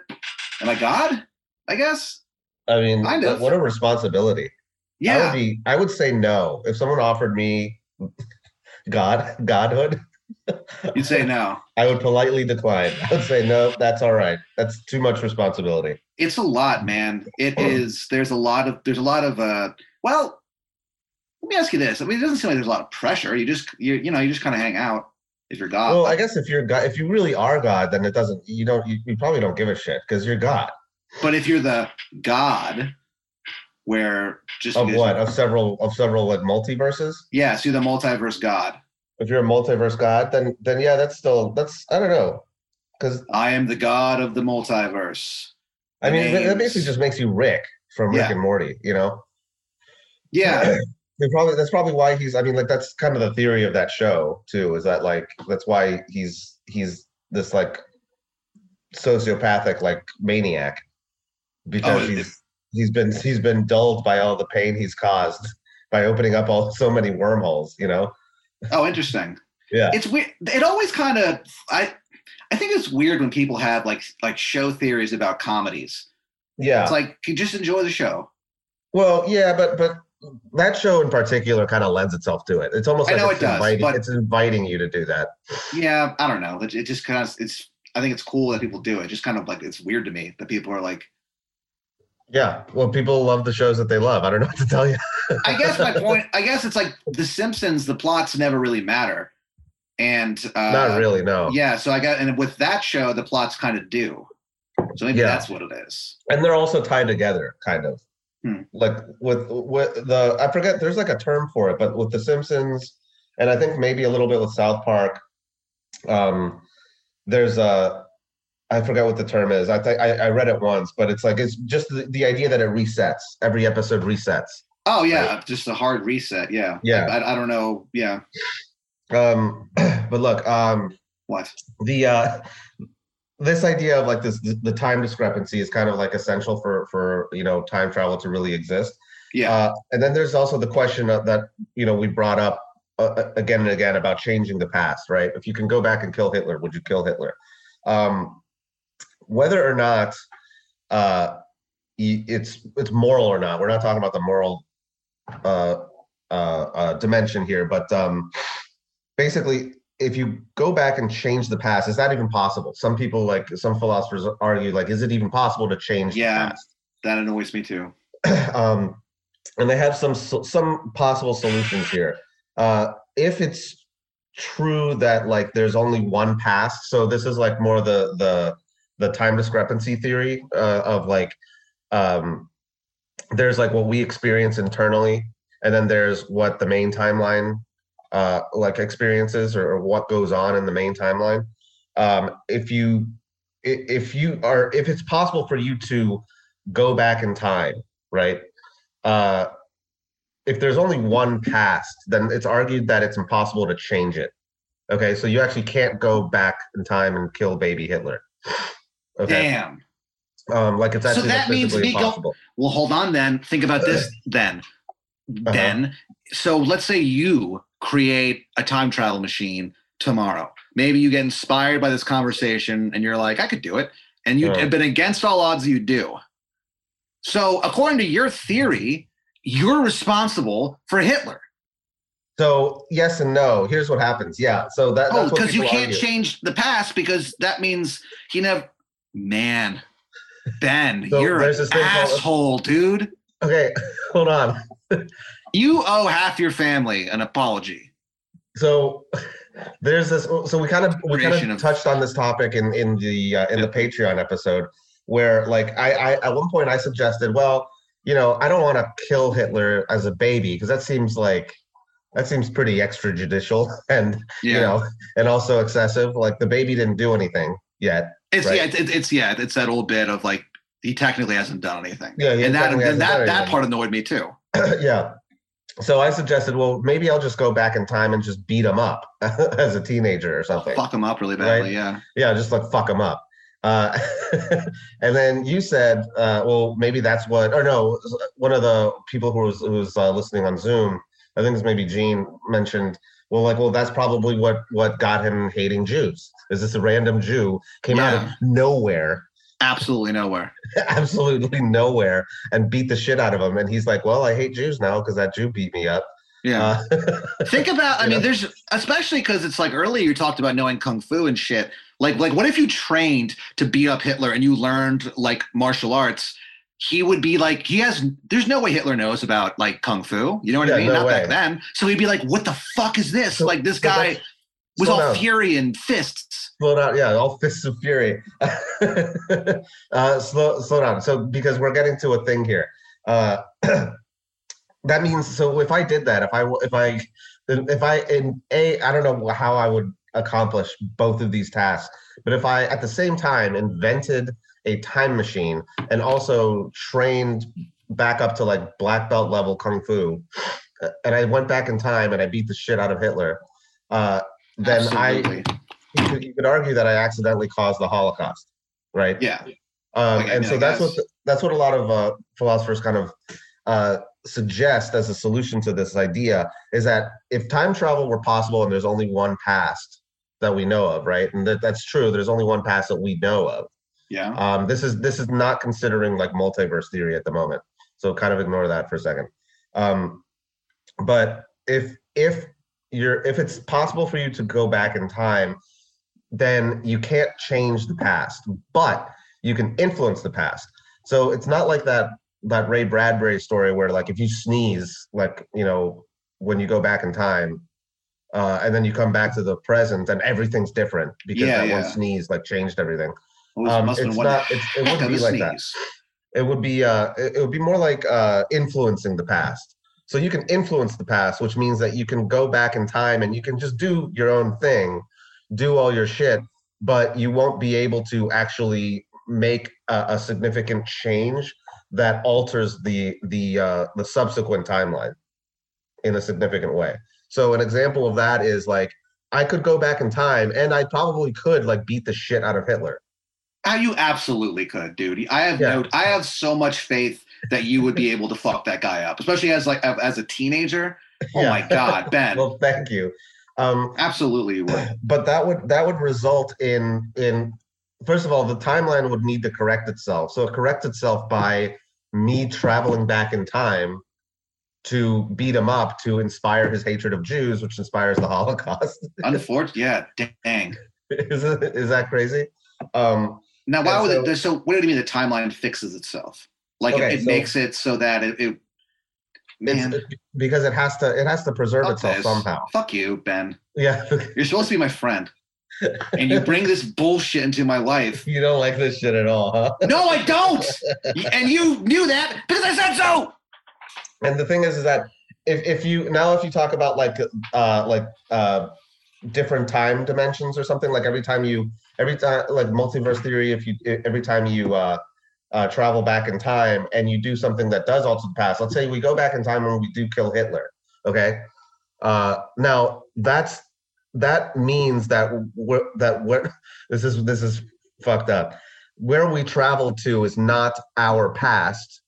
Am I God? I guess. I mean, Kind of. what a responsibility. I Yeah. would be. I would say no if someone offered me God, godhood. You'd say no. <laughs> I would politely decline. I would say no. That's all right. That's too much responsibility. It's a lot, man. It is. There's a lot of. There's a lot of. uh Well, let me ask you this. I mean, it doesn't seem like there's a lot of pressure. You just. You you know you just kind of hang out if you're God. well, I guess if you're God, if you really are God, then it doesn't. You don't. You, you probably don't give a shit because you're God. but if you're the God, where just Of what? Of several. Of several like multiverses. Yeah, so you're the multiverse God. If you're a multiverse God, then then yeah, that's still that's I don't know. Because I am the God of the multiverse. I mean, that- that basically just makes you Rick from Rick Yeah. and Morty. You know. Yeah, <clears throat> They probably that's probably why he's. I mean, like that's kind of the theory of that show too. Is that like that's why he's he's this like sociopathic like maniac because Oh, he's he's been he's been dulled by all the pain he's caused by opening up all so many wormholes. You know. Oh, interesting. Yeah. It's weird. It always kind of I I think it's weird when people have like like show theories about comedies. Yeah. It's like you just enjoy the show. Well, yeah, but but that show in particular kind of lends itself to it. It's almost I like know it's it does, inviting but- it's inviting you to do that. Yeah, I don't know. It, it just kind of it's I think it's cool that people do it. Just kind of like it's weird to me that people are like Yeah. Well, people love the shows that they love. I don't know what to tell you. I guess my <laughs> point I guess it's like The Simpsons the plots never really matter. And uh Not really, no. Yeah, so I got and with that show the plots kind of do. So maybe Yeah. that's what it is. And they're also tied together, kind of. Hmm. Like with with the I forget there's like a term for it, but with the Simpsons and I think maybe a little bit with South Park, um, there's a I forget what the term is. I think I I read it once, but it's like it's just the, the idea that it resets. Every episode resets. Oh yeah, just a hard reset. Yeah. Yeah. I, I don't know. Yeah. Um, <clears throat> but look, um, What? the uh this idea of like this the time discrepancy is kind of like essential for for you know time travel to really exist Yeah. uh, and then there's also the question of that you know we brought up uh, again and again about changing the past right if you can go back and kill hitler would you kill hitler um whether or not uh it's it's moral or not we're not talking about the moral uh uh, uh dimension here but um basically if you go back and change the past, is that even possible? Some people, like some philosophers, argue, like, is it even possible to change Yeah. the past? that annoys me too. <clears throat> um, and they have some some possible solutions here. Uh, if it's true that like there's only one past, so this is like more the the the time discrepancy theory uh, of like um, there's like what we experience internally, and then there's what the main timeline uh, like experiences or, or what goes on in the main timeline. Um, if you if you are if it's possible for you to go back in time, right? Uh, if there's only one past, then it's argued that it's impossible to change it. Okay, so you actually can't go back in time and kill baby Hitler. Okay, Damn. um, like So that means me go- Well, hold on then. Think about this then. Uh-huh. Then, so let's say you create a time travel machine tomorrow. Maybe you get inspired by this conversation and you're like, I could do it. And you Uh-huh. against all odds you do. So, according to your theory, you're responsible for Hitler. So yes and no. Here's what happens. Yeah. So that, Oh, that's because you can't argue. change the past because that means he never. Man, Ben, So you're an thing called- asshole, dude. Okay, <laughs> hold on. You owe half your family an apology. So there's this. So we kind of we kind of of- touched on this topic in in the uh, in the Patreon episode where like I, I at one point I suggested, well, you know, I don't want to kill Hitler as a baby because that seems like that seems pretty extrajudicial <laughs> and Yeah. you know and also excessive. Like the baby didn't do anything yet. It's Right. yeah, it's, it's yeah, it's that old bit of like he technically hasn't done anything. Yeah, and that and that that anything. part annoyed me too. <clears throat> yeah. So I suggested, well, maybe I'll just go back in time and just beat him up <laughs> as a teenager or something. Fuck him up really badly. Right. Yeah. Yeah, just like fuck him up. Uh, <laughs> and then you said, uh, well, maybe that's what, or no, one of the people who was who was uh, listening on Zoom, I think it's maybe Gene mentioned, well, like, well, that's probably what what got him hating Jews. Is this a random Jew came out of nowhere, Absolutely nowhere. <laughs> absolutely nowhere, and beat the shit out of him, and he's like, well, I hate Jews now because that Jew beat me up. Yeah. Uh, <laughs> Think about. I mean, know? there's especially because it's like earlier you talked about knowing kung fu and shit. Like, like what if you trained to beat up Hitler and you learned like martial arts? He would be like, he has. There's no way Hitler knows about like kung fu. You know what Yeah, I mean? no Not way. back then. So he'd be like, "What the fuck is this? So- like this guy was all down. fury and fists." slow down yeah all fists of fury <laughs> uh slow slow down so because we're getting to a thing here uh <clears throat> that means so if i did that if i if i if i in a i don't know how i would accomplish both of these tasks but if i at the same time invented a time machine and also trained back up to like black belt level kung fu uh, and i went back in time and i beat the shit out of hitler uh then i you could, you could argue that I accidentally caused the Holocaust, right? yeah. Um, Like, and so that's what the, that's what a lot of uh, philosophers kind of uh, suggest as a solution to this idea is that if time travel were possible and there's only one past that we know of, right? And that, that's true. There's only one past that we know of. Yeah. Um, this is this is not considering like multiverse theory at the moment. So kind of ignore that for a second. Um, but if if you're if it's possible for you to go back in time, then you can't change the past, but you can influence the past. So it's not like that that Ray Bradbury story where like if you sneeze, like you know, when you go back in time, uh, and then you come back to the present and everything's different because Yeah, that one yeah. sneeze like changed everything um, it's one not- it's- it wouldn't be like that. it would be uh it, it would be more like uh influencing the past. So you can influence the past which means that you can go back in time and you can just do your own thing do all your shit but you won't be able to actually make a, a significant change that alters the the uh the subsequent timeline in a significant way. So an example of that is like i could go back in time and i probably could like beat the shit out of hitler How you absolutely could, dude. I have Yeah. no, I have so much faith that you would be able to fuck that guy up, especially as like as a teenager. Oh Yeah. my god, <laughs> Ben! well thank you um absolutely, you would. <clears throat> but that would that would result in in first of all the timeline would need to correct itself so it corrects itself by me traveling back in time to beat him up to inspire his hatred of jews which inspires the <laughs> holocaust Unfortunately, yeah. Dang. is, it, is that crazy um Now, why And would so- it? So, what do you mean the timeline fixes itself? Like Okay, it, it so- makes it so that it. it it's because it has to it has to preserve fuck itself this. somehow Fuck you, Ben. yeah <laughs> You're supposed to be my friend, and you bring this bullshit into my life. you don't like this shit at all huh No, I don't. <laughs> and you knew that because I said so. and the thing is is that if, if you now if you talk about like uh like uh different time dimensions or something like every time you every time like multiverse theory if you every time you uh uh, travel back in time and you do something that does alter the past. Let's say we go back in time and we do kill Hitler. Okay. Uh, now that's that means that we're, that we're, <laughs> this is this is fucked up. Where we travel to is not our past.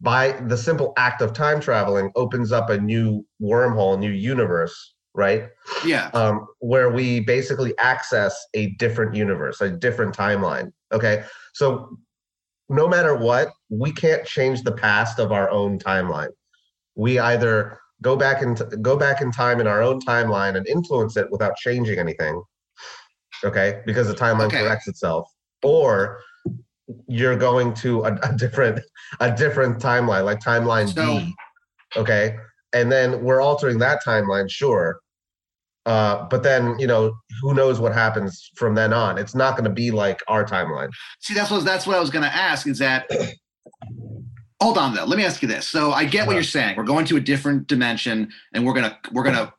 By the simple act of time traveling, opens up a new wormhole, a new universe, right? Yeah. um, where we basically access a different universe, a different timeline. Okay, so no matter what, we can't change the past of our own timeline. We either go back in go back in time in our own timeline and influence it without changing anything. Okay, because the timeline Okay. corrects itself, or you're going to a, a different a different timeline, like timeline So- D. Okay, and then we're altering that timeline, sure. Uh, but then you know who knows what happens from then on. It's not going to be like our timeline. See, that's what that's what I was going to ask. Is that <clears throat> hold on though. Let me ask you this. So I get what Uh-huh. you're saying. We're going to a different dimension, and we're gonna we're gonna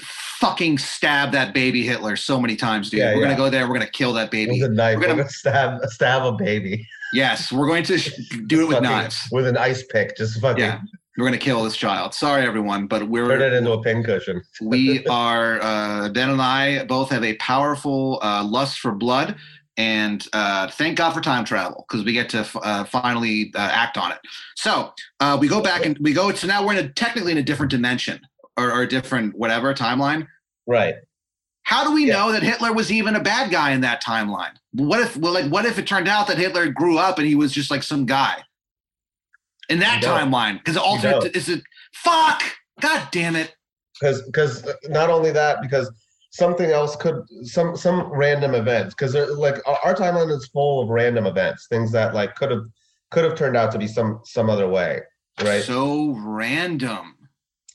fucking stab that baby Hitler so many times, dude. Yeah, we're yeah. gonna go there. We're gonna kill that baby. With a knife, We're we're gonna- gonna, <laughs> stab stab a baby. Yes, we're going to do it with Fucking- knives. With an ice pick, just fucking Yeah, we're gonna kill this child. Sorry, everyone, but we're turn it into a pincushion. <laughs> we are uh, Ben and I both have a powerful uh, lust for blood, and uh, thank God for time travel because we get to f- uh, finally uh, act on it. So uh, we go back and we go. So now we're in a technically in a different dimension or, or a different whatever timeline. Right. How do we Yeah. know that Hitler was even a bad guy in that timeline? What if, well, like, what if it turned out that Hitler grew up and he was just like some guy in that timeline? Because the alternate is it? Fuck! God damn it! because because not only that because something else could some some random events because like our, our timeline is full of random events things that like could have could have turned out to be some some other way right So random.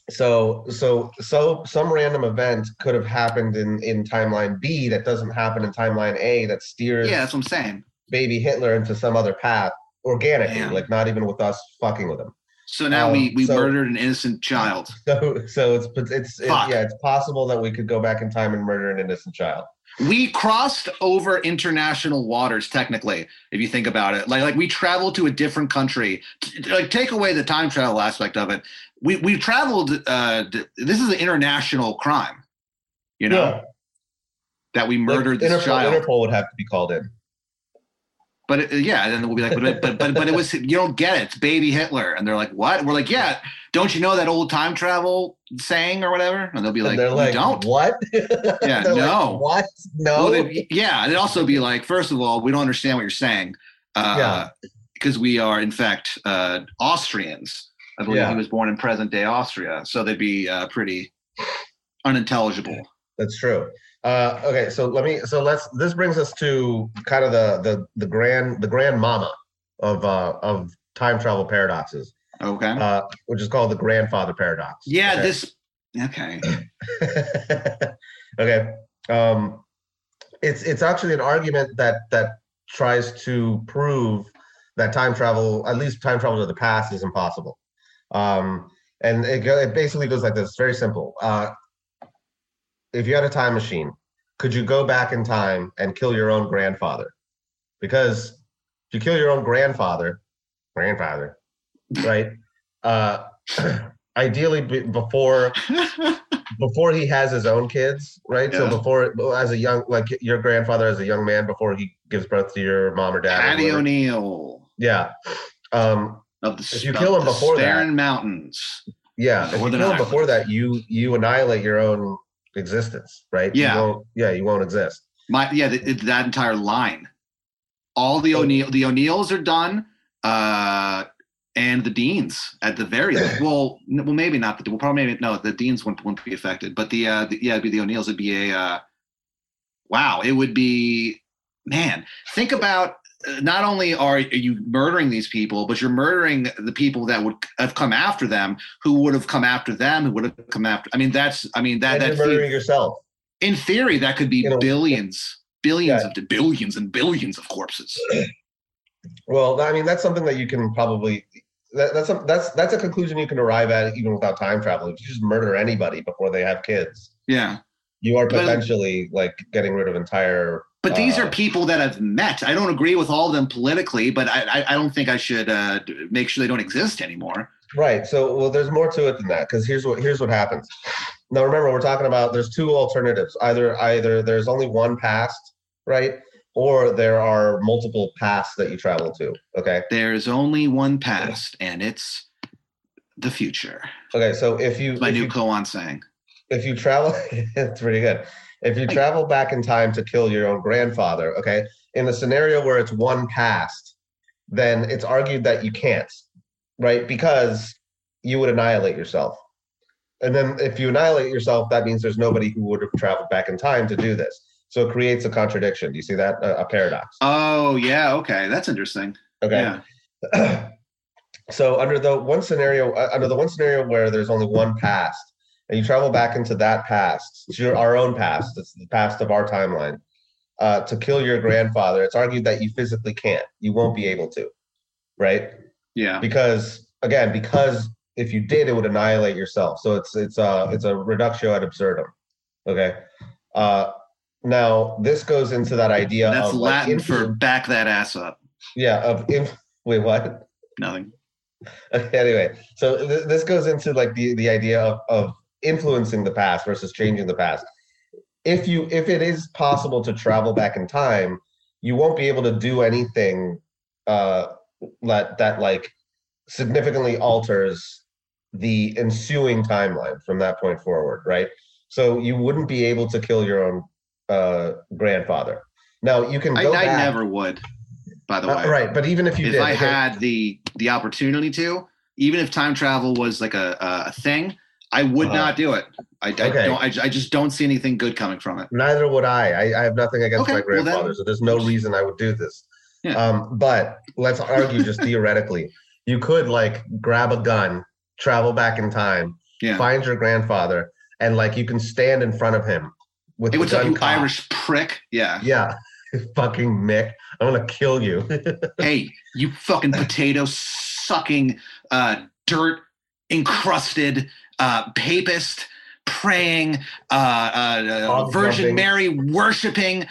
so so so some random event could have happened in in timeline b that doesn't happen in timeline a that steers Yeah, that's what I'm saying. baby hitler into some other path organically Damn. like not even with us fucking with him So now Um, we we so- murdered an innocent child. <laughs> so so it's it's, it's yeah it's possible that we could go back in time and murder an innocent child We crossed over international waters, technically, if you think about it. Like like we traveled to a different country. Like take away the time travel aspect of it. We we traveled. Uh, this is an international crime. You know Yeah. that we murdered Like, this Interpol, child. Interpol would have to be called in. But it, yeah, and then we'll be like, but, but but but it was you don't get it. It's baby Hitler, and they're like, what? We're like, yeah. Don't you know that old time travel saying or whatever? And they'll be like, and they're like, don't. what? <laughs> Yeah, <laughs> They're like, no. what? No. Well, yeah, and it'd also be like, first of all, we don't understand what you're saying, uh, Yeah. because we are in fact uh, Austrians. I believe Yeah. he was born in present day Austria, so they'd be uh, pretty unintelligible. That's true. Uh, okay, so let me. So let's. This brings us to kind of the the the grand the grand mama of uh, of time travel paradoxes, Okay. uh, which is called the grandfather paradox. yeah. Okay? This. Okay. <laughs> okay. Um, it's it's actually an argument that that tries to prove that time travel, at least time travel to the past, is impossible. Um, and it, it basically goes like this. Very simple. Uh, if you had a time machine, could you go back in time and kill your own grandfather? Because if you kill your own grandfather, grandfather, right? Uh, <clears throat> ideally, be- before <laughs> before he has his own kids, right? So before, as a young, like your grandfather as a young man, before he gives birth to your mom or dad. Patty. O'Neill Yeah. Um, of the If you kill him the before that- Mountains. yeah. If you kill him before that, you you annihilate your own existence, right? Yeah. You won't, yeah, you won't exist. My yeah, th- th- that entire line. All the O'Neill, the O'Neills are done, uh, and the Deans at the very least. <laughs> Well, n- well, maybe not. The, well, probably maybe no. The Deans wouldn't, wouldn't be affected, but the, uh, the yeah, it'd be the O'Neills. It'd be a uh, wow. It would be man. Think about. Not only are you murdering these people, but you're murdering the people that would have come after them, who would have come after them, who would have come after. I mean, that's. I mean that and that you're murdering yourself. in theory, that could be You know, billions, billions Yeah. of billions and billions of corpses. <clears throat> Well, I mean, that's something that you can probably. That, that's a, that's that's a conclusion you can arrive at even without time travel. If you just murder anybody before they have kids, Yeah, you are But- potentially like getting rid of entire. But these uh, are people that I've met. I don't agree with all of them politically, but I I, I don't think I should uh, make sure they don't exist anymore. Right. So, well, there's more to it than that because here's what here's what happens. Now, remember, we're talking about there's two alternatives. Either either there's only one past, right, or there are multiple paths that you travel to. Okay. There's only one past, and it's the future. Okay. So if you My if new you, koan saying. if you travel, <laughs> it's pretty good. If you travel back in time to kill your own grandfather, okay, in a scenario where it's one past, then it's argued that you can't, right? Because you would annihilate yourself. And then if you annihilate yourself, that means there's nobody who would have traveled back in time to do this. So it creates a contradiction. Do you see that? A, a paradox. Oh yeah, okay, that's interesting. Okay. Yeah, <clears throat> so under the one scenario, uh, under the one scenario where there's only one past, and you travel back into that past, it's your our own past, it's the past of our timeline, uh, to kill your grandfather, it's argued that you physically can't. You won't be able to, right? Yeah. because again, because if you did, it would annihilate yourself. So it's it's a it's a reductio ad absurdum. Okay. Uh, now this goes into that idea That's of like, Latin for back that ass up. yeah of inf- wait what Nothing. Okay, <laughs> anyway so th- this goes into like the the idea of, of influencing the past versus changing the past if you if it is possible to travel back in time you won't be able to do anything uh that that like significantly alters the ensuing timeline from that point forward right so you wouldn't be able to kill your own uh grandfather now you can I, go I back, never would. By the way, uh, right but even if you did. if did I had the the opportunity to, even if time travel was like a, a thing, I would Uh-huh. not do it. I, I Okay. don't. I, I just don't see anything good coming from it. Neither would I. I, I have nothing against Okay, my well then- grandfather, so there's no reason I would do this. Yeah. Um, but let's argue just <laughs> theoretically. You could like grab a gun, travel back in time, Yeah. find your grandfather, and like you can stand in front of him with Hey, the gun you cocked. Irish prick? Yeah. Yeah, <laughs> fucking Mick, I'm gonna kill you. <laughs> hey, you fucking potato sucking, uh, dirt encrusted, uh, papist, praying, uh, uh, uh, Virgin jumping. Mary worshiping,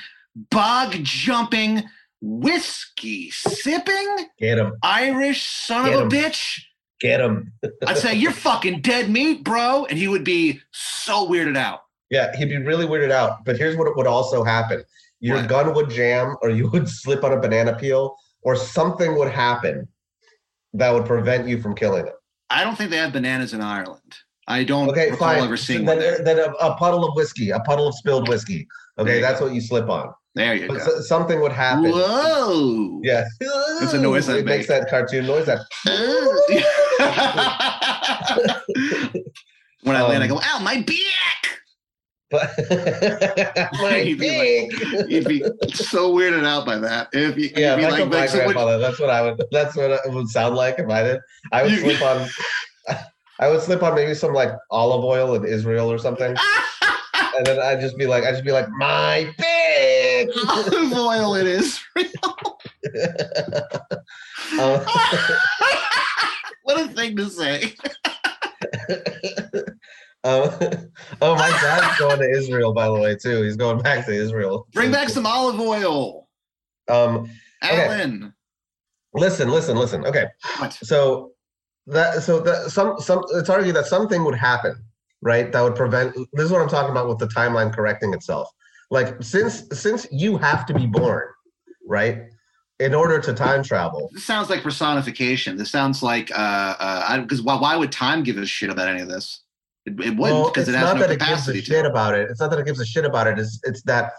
bog jumping, whiskey sipping, get him, Irish son Get of a bitch. get him. I'd say you're fucking dead meat, bro, and he would be so weirded out. Yeah, he'd be really weirded out. But here's what would also happen: your What? gun would jam, or you <laughs> would slip on a banana peel, or something would happen that would prevent you from killing him. I don't think they have bananas in Ireland. I don't Okay, recall fine. ever seeing then one there. then a, a puddle of whiskey, a puddle of spilled whiskey. Okay, that's go. what you slip on. There you But go. so- something would happen. Whoa. Yeah, That's a noise it makes that cartoon noise. That <laughs> when I land, I Um, go, ow, my beak! but <laughs> my You'd be dick. You'd be so weirded out by that. If you, Yeah, if be I killed my like, so that's what I would. That's what it would sound like if I did. I would slip on. <laughs> I would slip on maybe some like olive oil in Israel or something, <laughs> and then I'd just be like, I'd just be like, my pig. <laughs> olive oil it is. Uh, what a thing to say. <laughs> um, oh, my dad's going to Israel, by the way, too. He's going back to Israel. Bring back some olive oil. Um, Okay. Alan. listen, listen, listen. Okay, What? so that so that some some it's argued that something would happen, right? That would prevent. This is what I'm talking about with the timeline correcting itself. Like since since you have to be born, right, in order to time travel. This sounds like personification. This sounds like uh uh because why, why would time give a shit about any of this? It, it wouldn't because it's it has not no that it gives a shit about it. It's not that it gives a shit about it. It's it's that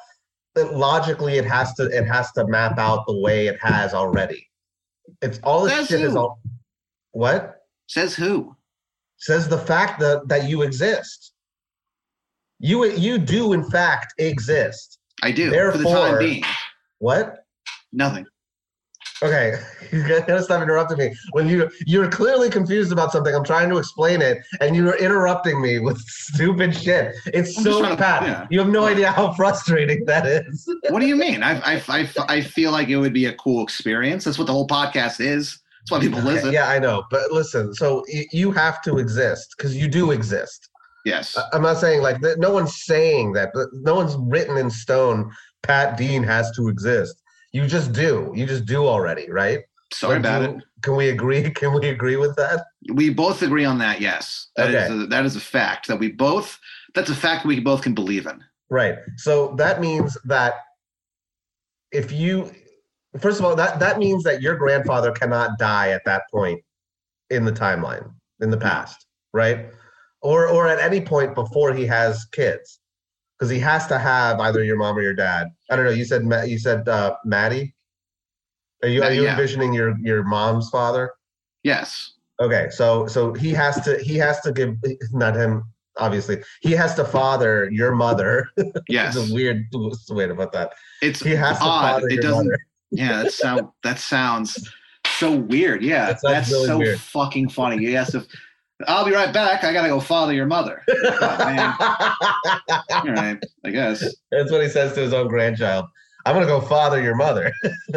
that logically it has to it has to map out the way it has already. It's all this shit is all. What Says who? says the fact that that you exist? You you do in fact exist. I do for the time Therefore- being. What? Nothing. Okay, <laughs> you gotta stop interrupting me. When you you're clearly confused about something, I'm trying to explain it, and you're interrupting me with stupid shit. It's I'm so to- bad. yeah. You have no idea how frustrating that is. What do you mean? I, I, I, I feel like it would be a cool experience. That's what the whole podcast is. That's why people listen. Yeah, I know, but listen. So y- you have to exist because you do exist. Yes. I- I'm not saying like that. No one's saying that. but No one's written in stone. Pat Dean has to exist. You just do. You just do already, right? Sorry about do- it. Can we agree? <laughs> Can we agree with that? We both agree on that. Yes. That is Okay. a, that is a fact that we both. That's a fact we both can believe in. Right. So that means that if you, first of all, that that means that your grandfather cannot die at that point in the timeline in the past, right? Or or at any point before he has kids, because he has to have either your mom or your dad. I don't know. You said you said uh, Maddie. Are you are you yeah. envisioning your your mom's father? Yes. Okay, so so he has to he has to give not him obviously he has to father your mother. Yes. <laughs> it's a weird way to put that. It's He has to odd. father It your doesn't. mother. Yeah. That sound. that sounds so weird. Yeah. That That's really so weird. fucking funny. He has to. I'll be right back. I gotta go father your mother. Oh. <laughs> All right. I guess. That's what he says to his own grandchild. I'm gonna go father your mother. <laughs>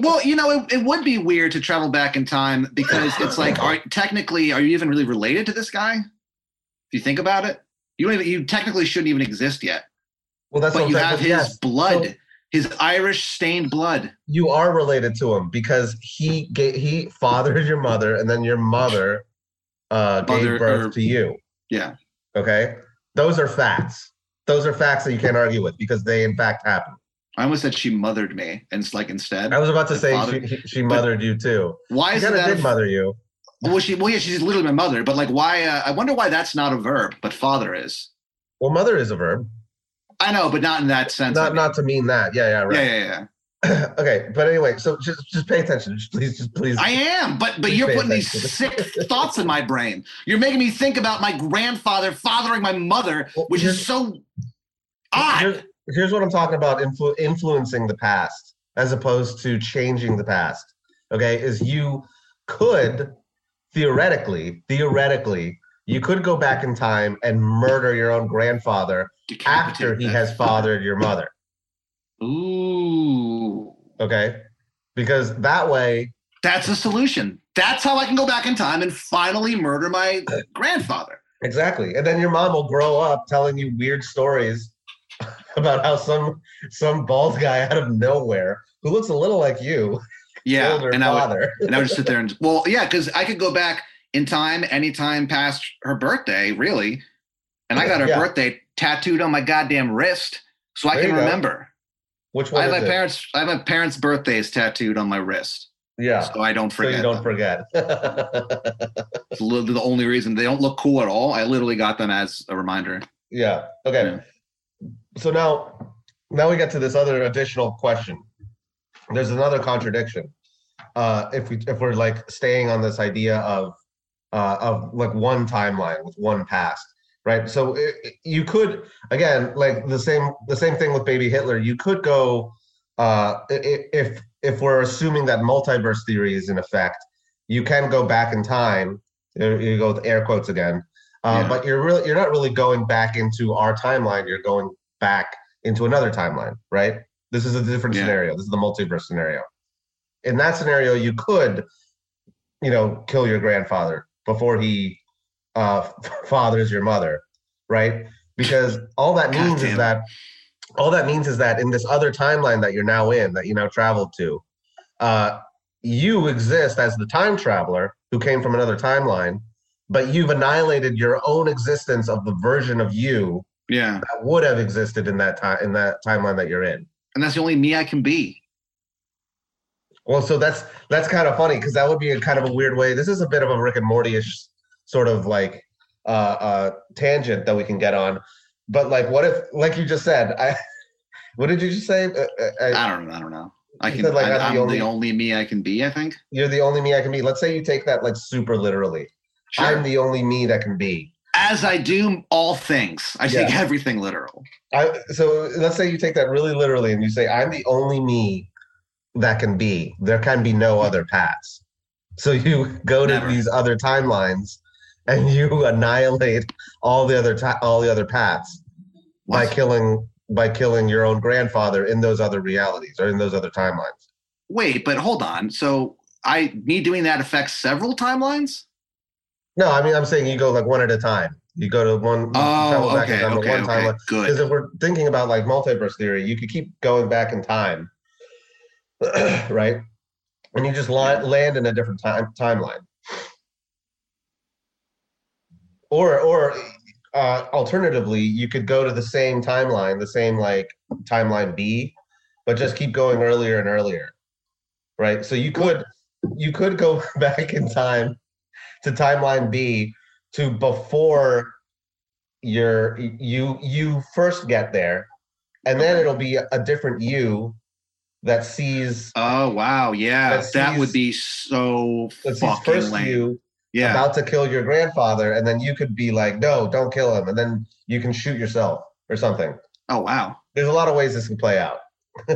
well, you know, it, it would be weird to travel back in time because it's like, are technically, are you even really related to this guy? If you think about it, you don't even, you technically shouldn't even exist yet. well, that's but you have his yes, blood, so his Irish stained blood. you are related to him because he gave, he fathered your mother, and then your mother uh, Mother, gave birth or- to you. Yeah. Okay, those are facts. Those are facts that you can't argue with because they in fact happened. I almost said she mothered me, and it's like instead. I was about to say she, she mothered you too. Why kind that? did A, mother you. well, she well, yeah, she's literally my mother. But like, why? Uh, I wonder why that's not a verb, but father is. Well, mother is a verb. I know, but not in that sense. I Not mean. not to mean that. Yeah, yeah, right. Yeah, yeah, yeah. <clears throat> okay, but anyway, so just just pay attention, just please, just please. I am, but but you're putting these attention. sick thoughts in my brain. You're making me think about my grandfather fathering my mother, Well, which is so odd. Here's, here's what I'm talking about: influ- influencing the past as opposed to changing the past. Okay, is you could theoretically, theoretically, you could go back in time and murder your own grandfather after he has fathered your mother. Ooh, Okay, because that way, that's a solution. That's how I can go back in time and finally murder my grandfather. exactly, and then your mom will grow up telling you weird stories <laughs> about how some some bald guy out of nowhere who looks a little like you Yeah, and I would and I would just sit there and well, yeah, because I could go back in time anytime past her birthday, really, and I got her Yeah. birthday tattooed on my goddamn wrist, so I can remember. Which I one have is my it? parents. I have my parents' birthdays tattooed on my wrist, Yeah. so I don't So forget. you don't them. forget. <laughs> It's literally the only reason they don't look cool at all. I literally got them as a reminder. yeah. Okay. Yeah. So now, now we get to this other additional question. There's another contradiction. Uh, if we if we're like staying on this idea of uh, of like one timeline with one past, right? So i i- you could again like the same the same thing with Baby Hitler. You could go uh, if if we're assuming that multiverse theory is in effect, you can go back in time. You you go with air quotes again. Uh, Yeah. But you're really you're not really going back into our timeline. You're going back into another timeline, right? This is a different Yeah. scenario. This is the multiverse scenario. In that scenario, you could, you know, kill your grandfather before he uh, <laughs> fathers your mother, right? Because all that means is that all that means is that in this other timeline that you're now in, that you now traveled to, uh, you exist as the time traveler who came from another timeline, but you've annihilated your own existence of the version of you Yeah, that would have existed in that time in that timeline that you're in. and that's the only me I can be. Well, so that's that's kind of funny because that would be a kind of a weird way. This is a bit of a Rick and Morty-ish sort of like uh, uh, tangent that we can get on. But like, what if, like you just said, I, <laughs> what did you just say? Uh, uh, I, I don't know. I don't know. I can. said, like, I, I'm the only- the only me I can be. I think. you're the only me I can be. Let's say you take that like super literally. Sure. I'm the only me that can be. As I do all things, I take everything literal. I so let's say you take that really literally and you say I'm the only me that can be. There can be no other mm-hmm. paths. So you go to Never. these other timelines and <laughs> you annihilate all the other ti- all the other paths by killing by killing your own grandfather in those other realities or in those other timelines. Wait, but hold on. So I me doing that affects several timelines. No, I mean I'm saying you go like one at a time. You go to one Oh, back okay, okay, one okay. timeline. Because if we're thinking about like multiverse theory, you could keep going back in time, <clears throat> right? And you just land in a different time timeline. Or, or uh, alternatively, you could go to the same timeline, the same like timeline B, but just keep going earlier and earlier, right? So you could you could go <laughs> back in time to timeline B to before your you you first get there and then it'll be a different you that sees Oh wow, yeah, That that would be so fucking first lame. you yeah, about to kill your grandfather and then you could be like no don't kill him and then you can shoot yourself or something oh wow. there's a lot of ways this can play out <laughs>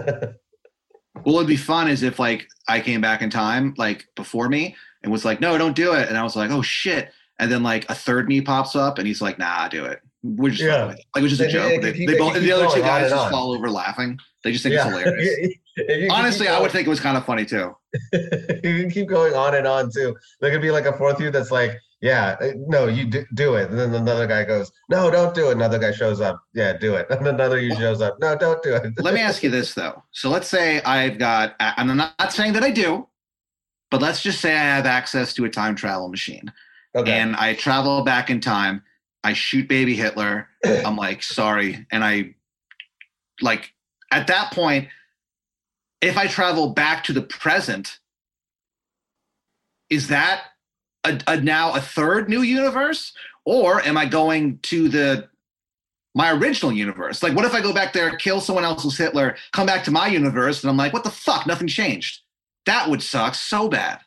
well, it'd be fun is if like I came back in time like before me and was like, no, don't do it, and I was like, oh shit, and then like a third knee pops up, and he's like, "Nah, do it." We're just Yeah. it. like it was just a joke. they, could they both, and the other two guys just fall over laughing. They just think it's <laughs> hilarious. If you keep Honestly, I would think it was kind of funny too. <laughs> you can keep going on and on too. There could be like a fourth you that's like, yeah, uh, no, you do, do it. And then another guy goes, no, don't do it. Another guy shows up, yeah, do it. <laughs> And another you shows up, no, don't do it. Let me ask you this though. So let's say I've got, and I'm not saying that I do, but let's just say I have access to a time travel machine. Okay. and I travel back in time. I shoot baby Hitler. <laughs> I'm like, sorry. And I, like, at that point, if I travel back to the present, is that a, a now a third new universe? Or am I going to the my original universe? Like, what if I go back there, kill someone else's Hitler, come back to my universe, and I'm like, what the fuck? Nothing changed. That would suck so bad.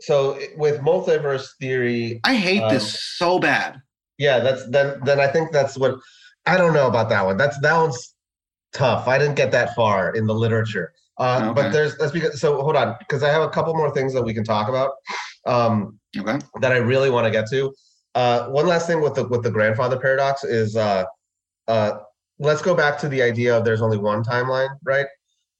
so with multiverse theory, I hate Um, this so bad. yeah, that's then then I think that's what I don't know about that one. That's that one's tough. I didn't get that far in the literature. Uh, Okay. But there's that's because so hold on because I have a couple more things that we can talk about. Um, Okay. that I really want to get to. Uh, one last thing with the with the grandfather paradox is uh, uh, let's go back to the idea of there's only one timeline, right?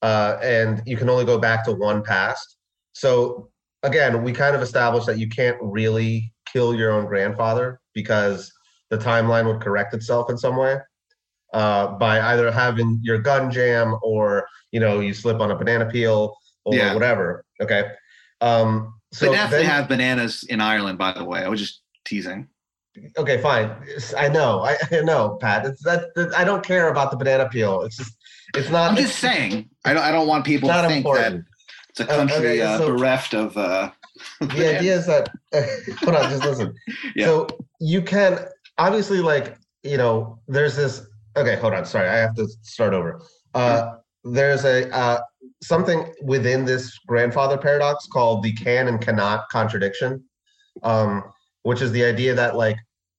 Uh, and you can only go back to one past. So again, we kind of established that you can't really kill your own grandfather because the timeline would correct itself in some way uh, by either having your gun jam or you know you slip on a banana peel or Yeah. whatever. Okay. Um, so they have bananas in Ireland, by the way. I was just teasing. Okay, fine. I know. I, <laughs> I know, Pat. It's that, that I don't care about the banana peel. It's just it's not I'm just saying. I don't. I don't want people to think important. that it's a Uh, country okay, uh, so- bereft of. Uh, <laughs> The idea is that <laughs> hold on, just listen. Yeah. So you can obviously like, you know, there's this okay, hold on, sorry, I have to start over. Uh there's a uh something within this grandfather paradox called the can and cannot contradiction. Um, which is the idea that like,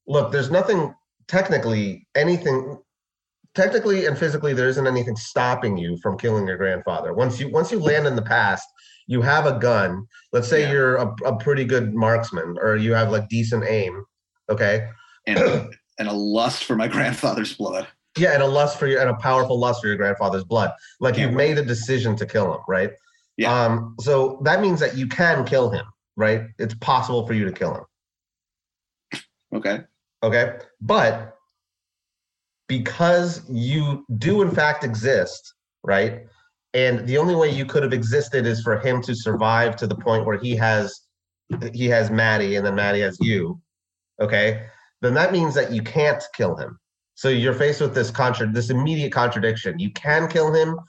look, there's nothing technically anything technically and physically there isn't anything stopping you from killing your grandfather once you once you land in the past you have a gun let's say Yeah. you're a, a pretty good marksman or you have like decent aim okay and, and a lust for my grandfather's blood. Yeah and a lust for your and a powerful lust for your grandfather's blood. Like you've made a decision to kill him right? Yeah. um so that means that you can kill him right? It's possible for you to kill him. Okay. okay? But because you do in fact exist right? And the only way you could have existed is for him to survive to the point where he has he has maddie and then maddie has you okay? Then that means that you can't kill him so you're faced with this contra this immediate contradiction you can kill him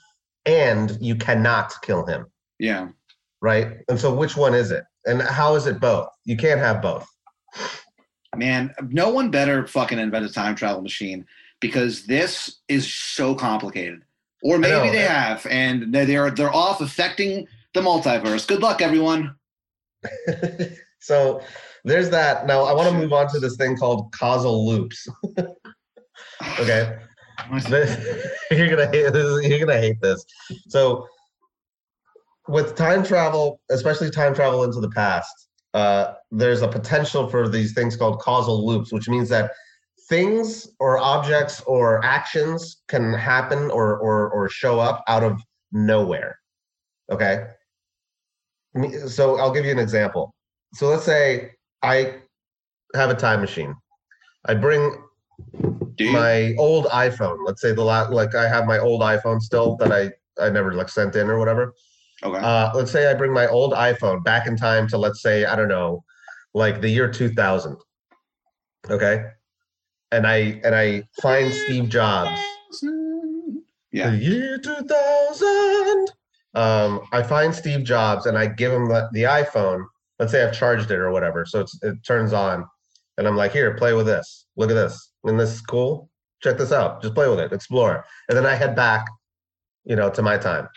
and you cannot kill him Yeah. right and so which one is it and how is it both you can't have both Man, no one better fucking invent a time travel machine because this is so complicated. Or maybe know. they have, and they're they're off affecting the multiverse. Good luck, everyone. <laughs> so there's that. Now I want to move on to this thing called causal loops. <laughs> Okay, <laughs> you're gonna hate this. You're gonna hate this. So with time travel, especially time travel into the past, uh, there's a potential for these things called causal loops, which means that things or objects or actions can happen or or or show up out of nowhere. Okay. So I'll give you an example. So let's say I have a time machine. I bring? My old iPhone. Let's say the la- like I have my old iPhone still that I I never like sent in or whatever. okay. Uh, let's say I bring my old iPhone back in time to let's say I don't know, like the year 2000. Okay, and I and I find Steve Jobs. Yeah. The year 2000. Um, I find Steve Jobs and I give him the, the iPhone. Let's say I've charged it or whatever, so it's, it turns on, and I'm like, "Here, play with this. Look at this. And this is cool. Check this out. Just play with it. Explore." And then I head back, you know, to my time.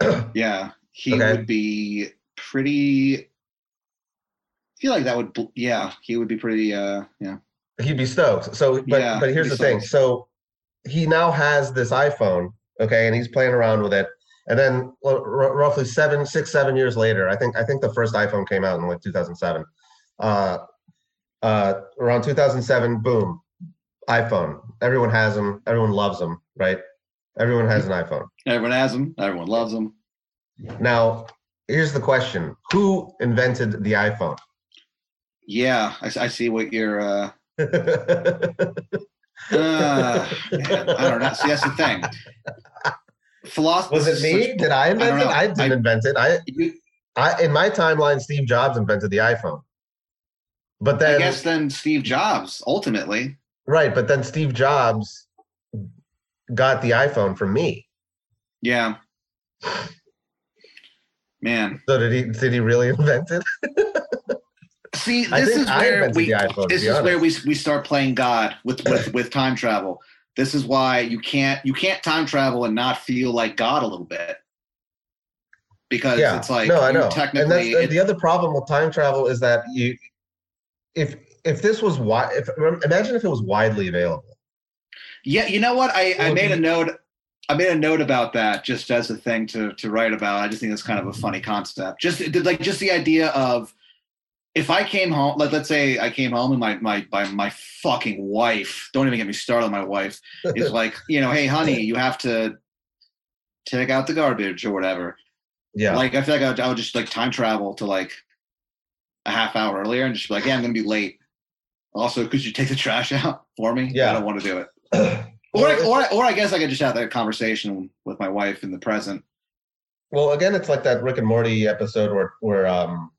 <clears throat> Yeah. He Okay. would be pretty. I feel like that would. Yeah, he would be pretty. Uh, yeah. He'd be stoked. So, but Yeah, but here's the be thing. So he now has this iPhone, okay, and he's playing around with it. And then r- roughly seven, six, seven years later, I think I think the first iPhone came out in like 2007. Uh, uh, around 2007, boom, iPhone. Everyone has them. Everyone loves them, right? Everyone has an iPhone. Everyone has them. Everyone loves them. Now, here's the question: Who invented the iPhone? Yeah, I, I see what you're. Uh, <laughs> uh, man, I don't know. See, that's the thing. Philosophy Was it me? Did I invent don't it? I didn't I- invent it. I, You, I, in my timeline, Steve Jobs invented the iPhone. But I then, guess then Steve Jobs ultimately. right? But then Steve Jobs got the iPhone from me. Yeah. Man, So did he? Did he really <laughs> invent it? see, this is where we. iPhone. This is where we we start playing God with with <clears throat> with time travel. This is why you can't you can't time travel and not feel like God a little bit. Because yeah. it's like no, I know. And technically that's it- the other problem with time travel is that you, if if this was wide, if imagine if it was widely available. Yeah, you know what? I, I made a note. I made a note about that just as a thing to to write about. I just think it's kind of a funny concept. Just like just the idea of if I came home, like let's say I came home and my my my, my fucking wife. Don't even get me started on my wife. Is <laughs> like you know, hey honey, you have to take out the garbage or whatever. Yeah. Like I feel like I would, I would just like time travel to like a half hour earlier and just be like, yeah, I'm gonna be late. Also, could you take the trash out for me? Yeah. I don't want to do it. <clears throat> Or, or, or I guess I could just have that conversation with my wife in the present. Well, again, it's like that Rick and Morty episode where where um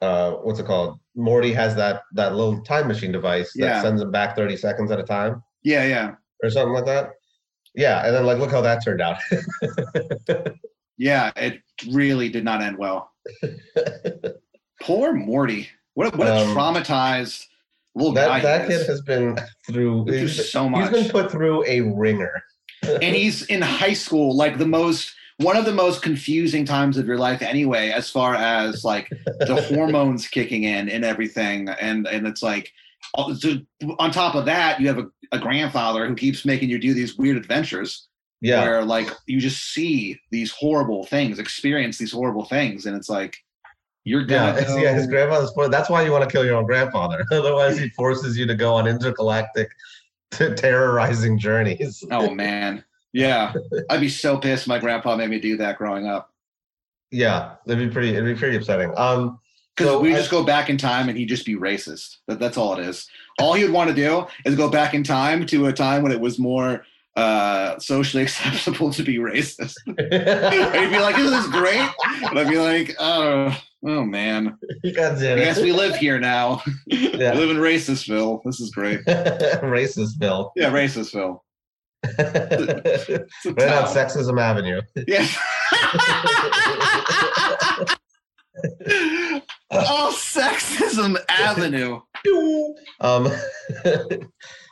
uh what's it called? Morty has that that little time machine device that Yeah. sends him back 30 seconds at a time Yeah, yeah, or something like that. Yeah, and then like look how that turned out. <laughs> yeah. It really did not end well. <laughs> Poor Morty. What a, what a Um, traumatized little guy that that he kid has been through Through he's, so he's much. been put through a ringer. and he's in high school, like the most one of the most confusing times of your life anyway, as far as like the <laughs> hormones kicking in and everything. And and it's like on top of that, you have a, a grandfather who keeps making you do these weird adventures. Yeah. where like you just see these horrible things, experience these horrible things, and it's like you're Yeah, yeah, <laughs> his grandfather's. That's why you want to kill your own grandfather. <laughs> Otherwise, he forces you to go on intergalactic <laughs> terrorizing journeys. oh man, yeah, I'd be so pissed. My grandpa made me do that growing up Yeah, it'd be pretty. It'd be pretty upsetting. Um, because So we I- just go back in time and he'd just be racist. That, that's all it is. All he would want to do is go back in time to a time when it was more uh socially acceptable to be racist. He'd be like, "Isn't this great?" And I'd be like, "Oh, oh man, <laughs> God I guess we live here now. <laughs> Yeah. We live in Racistville. This is great." <laughs> Racist bill. Yeah, Racistville. It's a right on. Sexism Avenue. Yeah. oh, sexism avenue. um,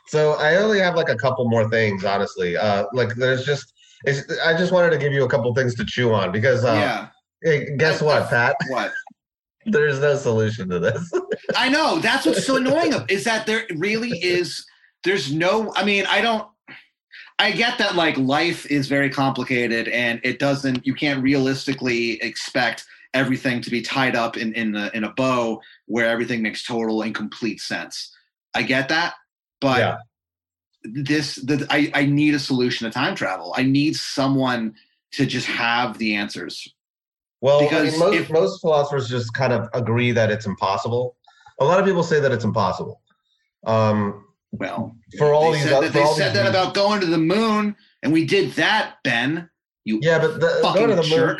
so I only have like a couple more things, honestly. Uh, like there's just, it's, I just wanted to give you a couple things to chew on because, uh, yeah. hey, guess what, Pat? What? There's no solution to this. <laughs> I know. That's what's so annoying is that there really is. There's no. I mean, I don't. I get that like life is very complicated and it doesn't. You can't realistically expect everything to be tied up in in a, in a bow where everything makes total and complete sense. I get that, but Yeah. this the, I I need a solution to time travel. I need someone to just have the answers. Well, I Because mean, most, if- most philosophers just kind of agree that it's impossible. A lot of people say that it's impossible. Um, Well, for all they these, said that, they said that reasons. about going to the moon, and we did that, Ben. You yeah, but the, fucking the moon.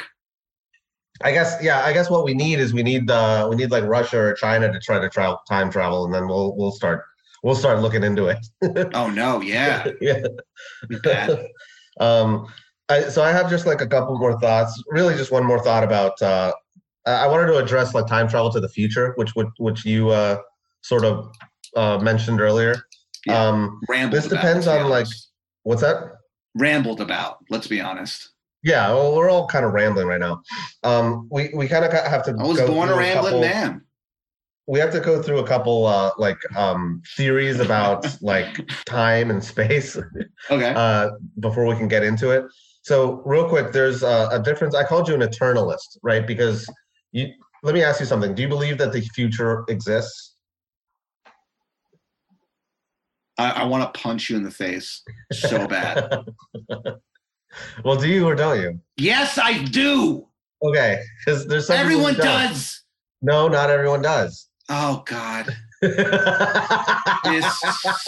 I guess yeah. I guess what we need is we need uh we need like Russia or China to try to travel time travel, and then we'll we'll start we'll start looking into it. <laughs> Oh no, yeah, yeah. <laughs> um, I, so I have just like a couple more thoughts. Really, just one more thought about. Uh, I wanted to address like time travel to the future, which would which you uh sort of uh mentioned earlier. Yeah. Um, rambled. This about, depends on, like- what's that? rambled about. Let's be honest. Yeah, well, we're all kind of rambling right now. Um, we we kind of have to. I was go born a rambling couple- man. we have to go through a couple uh like um theories about like <laughs> time and space Okay. uh before we can get into it so real quick there's a, a difference i called you an eternalist right because you let me ask you something do you believe that the future exists I, I want to punch you in the face so bad. <laughs> well, do you or don't you? yes, I do. Okay, because there's some Everyone does. No, not everyone does. Oh God, this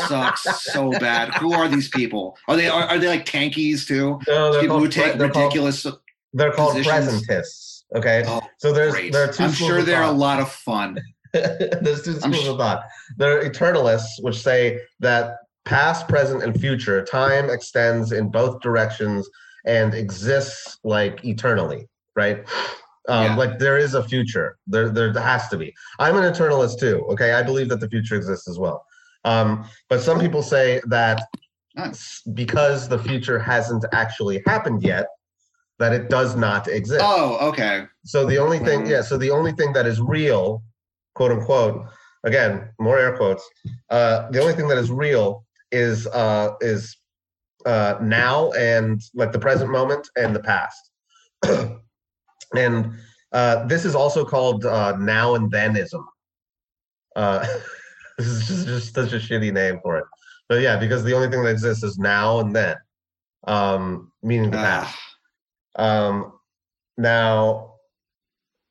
sucks so bad. Who are these people? Are they are, are they like tankies too? no, they're People who called, take they're called, ridiculous. they're called positions. presentists. Okay, Oh, so there's great. there are 2 I'm sure they're a lot of fun. <laughs> there's two schools sh- of thought. There are eternalists, which say that past, present, and future time extends in both directions and exists like eternally, right? Um, Yeah. Like there is a future. There, there has to be. I'm an eternalist too. Okay, I believe that the future exists as well. Um, but some people say that because the future hasn't actually happened yet, that it does not exist. Oh, okay. So the only thing, Mhm. yeah. So the only thing that is real, quote unquote, again, more air quotes. Uh, the only thing that is real is uh, is uh, now and like the present moment and the past. <clears throat> and uh, this is also called uh, now and thenism. Uh, <laughs> this is just, just such a shitty name for it. But yeah, because the only thing that exists is now and then, um, meaning the past. Ah, Um, now,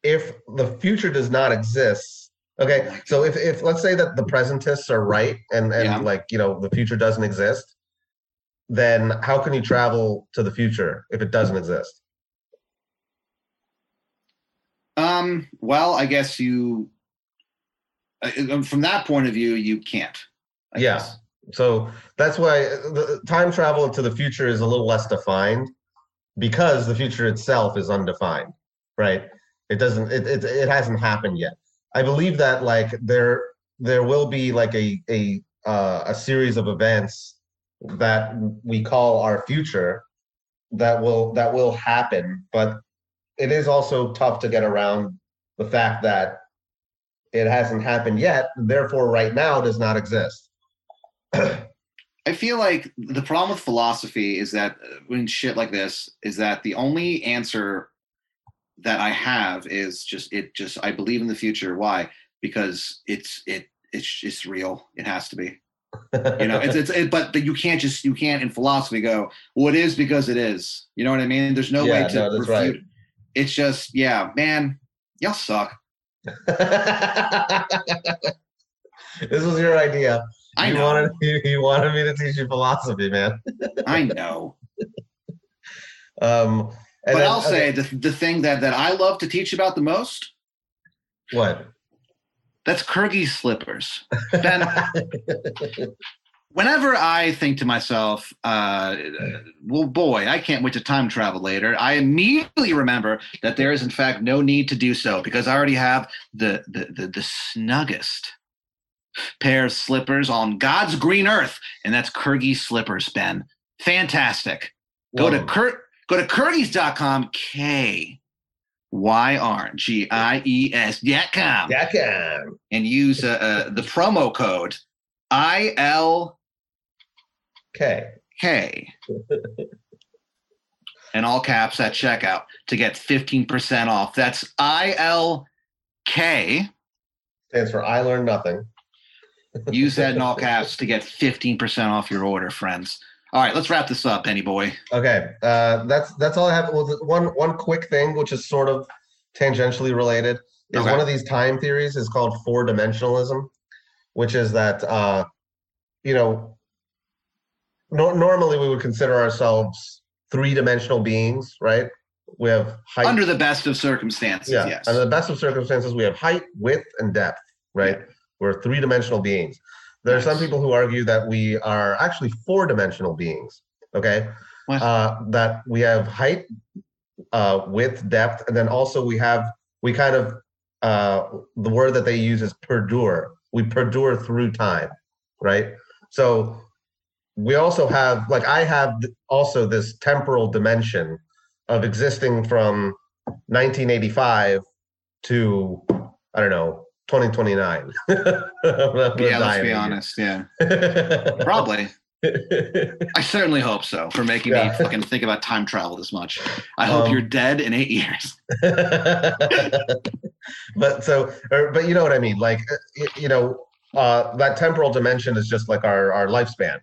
if the future does not exist, okay, so if, if let's say that the presentists are right and, and Yeah. like, you know, the future doesn't exist, then how can you travel to the future if it doesn't exist? Um. Well, I guess you. uh, uh, From that point of view, you can't. I Yeah. guess. So that's why uh, the time travel to the future is a little less defined because the future itself is undefined, right? It doesn't it, it, it hasn't happened yet. I believe that like there there will be like a a uh, a series of events that we call our future that will that will happen, but it is also tough to get around the fact that it hasn't happened yet, therefore right now does not exist. <clears throat> I feel like the problem with philosophy is that uh, when shit like this is that the only answer that I have is just it just I believe in the future. Why? Because it's it it's it's real. It has to be. You know, it's it's it, but but you can't just you can't in philosophy go, well, it is because it is. You know what I mean? There's no Yeah, way to no, refute. right. It's just yeah, man, y'all suck. <laughs> this was your idea. I you know. wanted you, <laughs> you wanted me to teach you philosophy, man. <laughs> I know. Um, and but then- I'll say okay, the the thing that that I love to teach about the most what? that's Kyrgies slippers. Ben, whenever I think to myself, uh, well, boy, I can't wait to time travel later, I immediately remember that there is, in fact, no need to do so because I already have the, the, the, the snuggest pair of slippers on God's green earth, and that's Kyrgies slippers, Ben. Fantastic. Go to Whoa. Kurt, go to Kyrgies.com, K Y R G I E S dot com Yakam. and use uh, uh, the promo code ILK Okay. in all caps at checkout to get 15% off. That's ILK. Stands for I learned nothing. Use that in all <laughs> caps to get 15% off your order, friends. All right, let's wrap this up, Benny boy. Okay, uh, that's that's all I have. Well, one one quick thing, which is sort of tangentially related, is Okay. one of these time theories is called four dimensionalism, which is that uh, you know, nor normally we would consider ourselves three dimensional beings, right? We have height, Under the best of circumstances, yeah, yes. under the best of circumstances, we have height, width, and depth, right? We're three dimensional beings. There are some people who argue that we are actually four dimensional beings. Okay, uh, that we have height, uh, width, depth, and then also we have we kind of uh, the word that they use is perdure. We perdure through time, right? So we also have like I have also this temporal dimension of existing from 1985 to I don't know 2029. <laughs> yeah, let's be honest. Yeah, <laughs> probably. <laughs> I certainly hope so for making Yeah. me fucking think about time travel this much. I hope Um, you're dead in eight years. but so or, but you know what i mean like uh, you know uh, that temporal dimension is just like our our lifespan.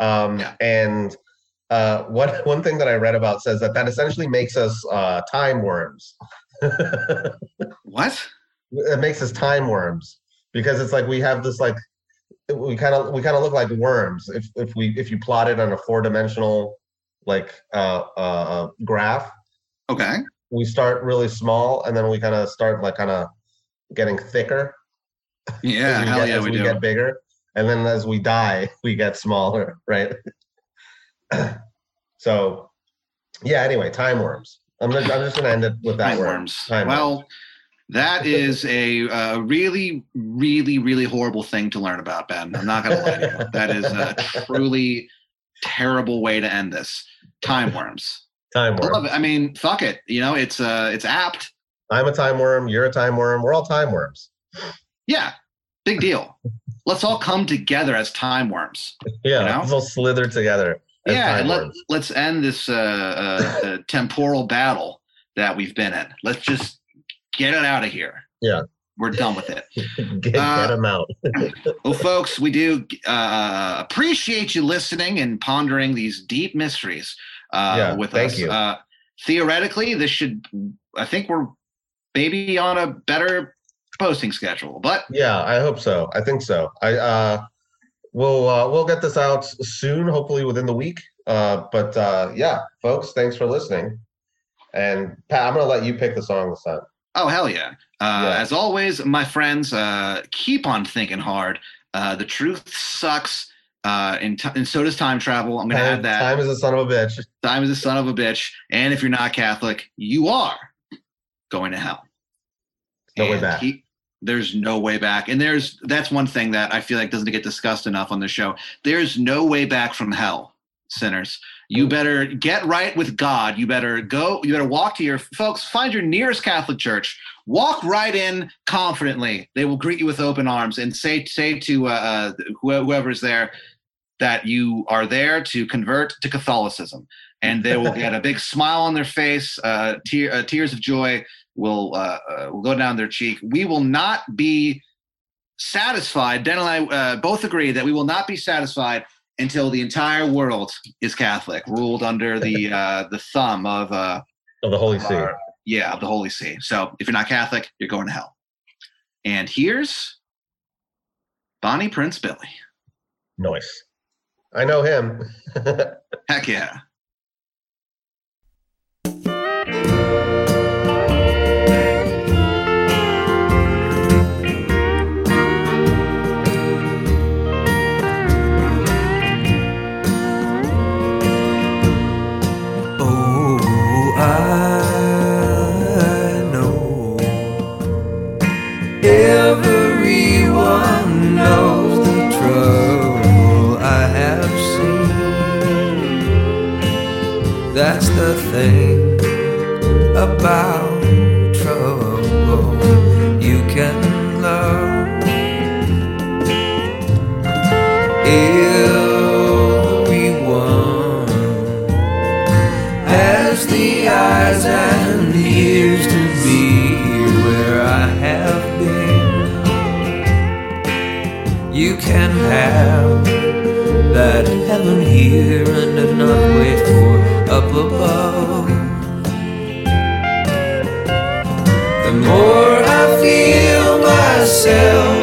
Um, Yeah. And uh, one <laughs> one thing that I read about says that that essentially makes us uh, time worms. <laughs> What? It makes us time worms because it's like we have this like we kind of we kind of look like worms if if we if you plot it on a four dimensional like uh, uh, uh, graph. Okay. We start really small and then we kind of start like kind of getting thicker Yeah, hell get, yeah, as we we do. get bigger and then as we die <laughs> we get smaller right <clears throat> so yeah anyway time worms i'm, gonna, I'm just gonna end it with that Time word worms. Time well, worms. that is a uh, really, really, really horrible thing to learn about, Ben. I'm not going to lie to you. That is a truly terrible way to end this. Time worms. time I love it. I mean, fuck it. You know, it's uh, it's apt. i'm a time worm you're a time worm we're all time worms Yeah, big deal. Let's all come together as time worms. yeah You know? let's all slither together as yeah, let, worms. let's end this uh, uh, uh, <laughs> temporal battle that we've been in. Let's just get it out of here. Yeah. We're done with it. <laughs> get, uh, get them out <laughs> Well, folks, we do uh, appreciate you listening and pondering these deep mysteries uh, Yeah, with thank us. you. Uh, theoretically, this should, I think we're maybe on a better posting schedule, but yeah i hope so i think so i uh we'll uh we'll get this out soon hopefully within the week uh but uh yeah folks thanks for listening and pat i'm gonna let you pick the song this time Oh hell yeah! Uh, Yeah. As always, my friends, uh, keep on thinking hard. Uh, the truth sucks, uh, and, t- and so does time travel. I'm gonna time, add that. time is a son of a bitch Time is a son of a bitch, and if you're not Catholic, you are going to hell. No way And back. he- there's no way back, and there's that's one thing that I feel like doesn't get discussed enough on the show. There's no way back from hell, sinners. You better get right with God. You better go. You better walk to your folks. Find your nearest Catholic church. Walk right in confidently. They will greet you with open arms and say say to uh, uh, whoever's there that you are there to convert to Catholicism, and they will get a big <laughs> smile on their face. Uh, tear, uh, tears of joy will uh, uh, will go down their cheek. We will not be satisfied. Ben and I uh, both agree that we will not be satisfied until the entire world is Catholic, ruled under the <laughs> uh, the thumb of uh, of the holy see our- yeah of the Holy See. So if you're not Catholic, you're going to hell. And here's Bonnie Prince Billy. Nice. i know him <laughs> Heck yeah. Thing about trouble you can love. Everyone has the eyes and ears to be where I have been. You can have that heaven here and not wait for up above. The more I feel myself,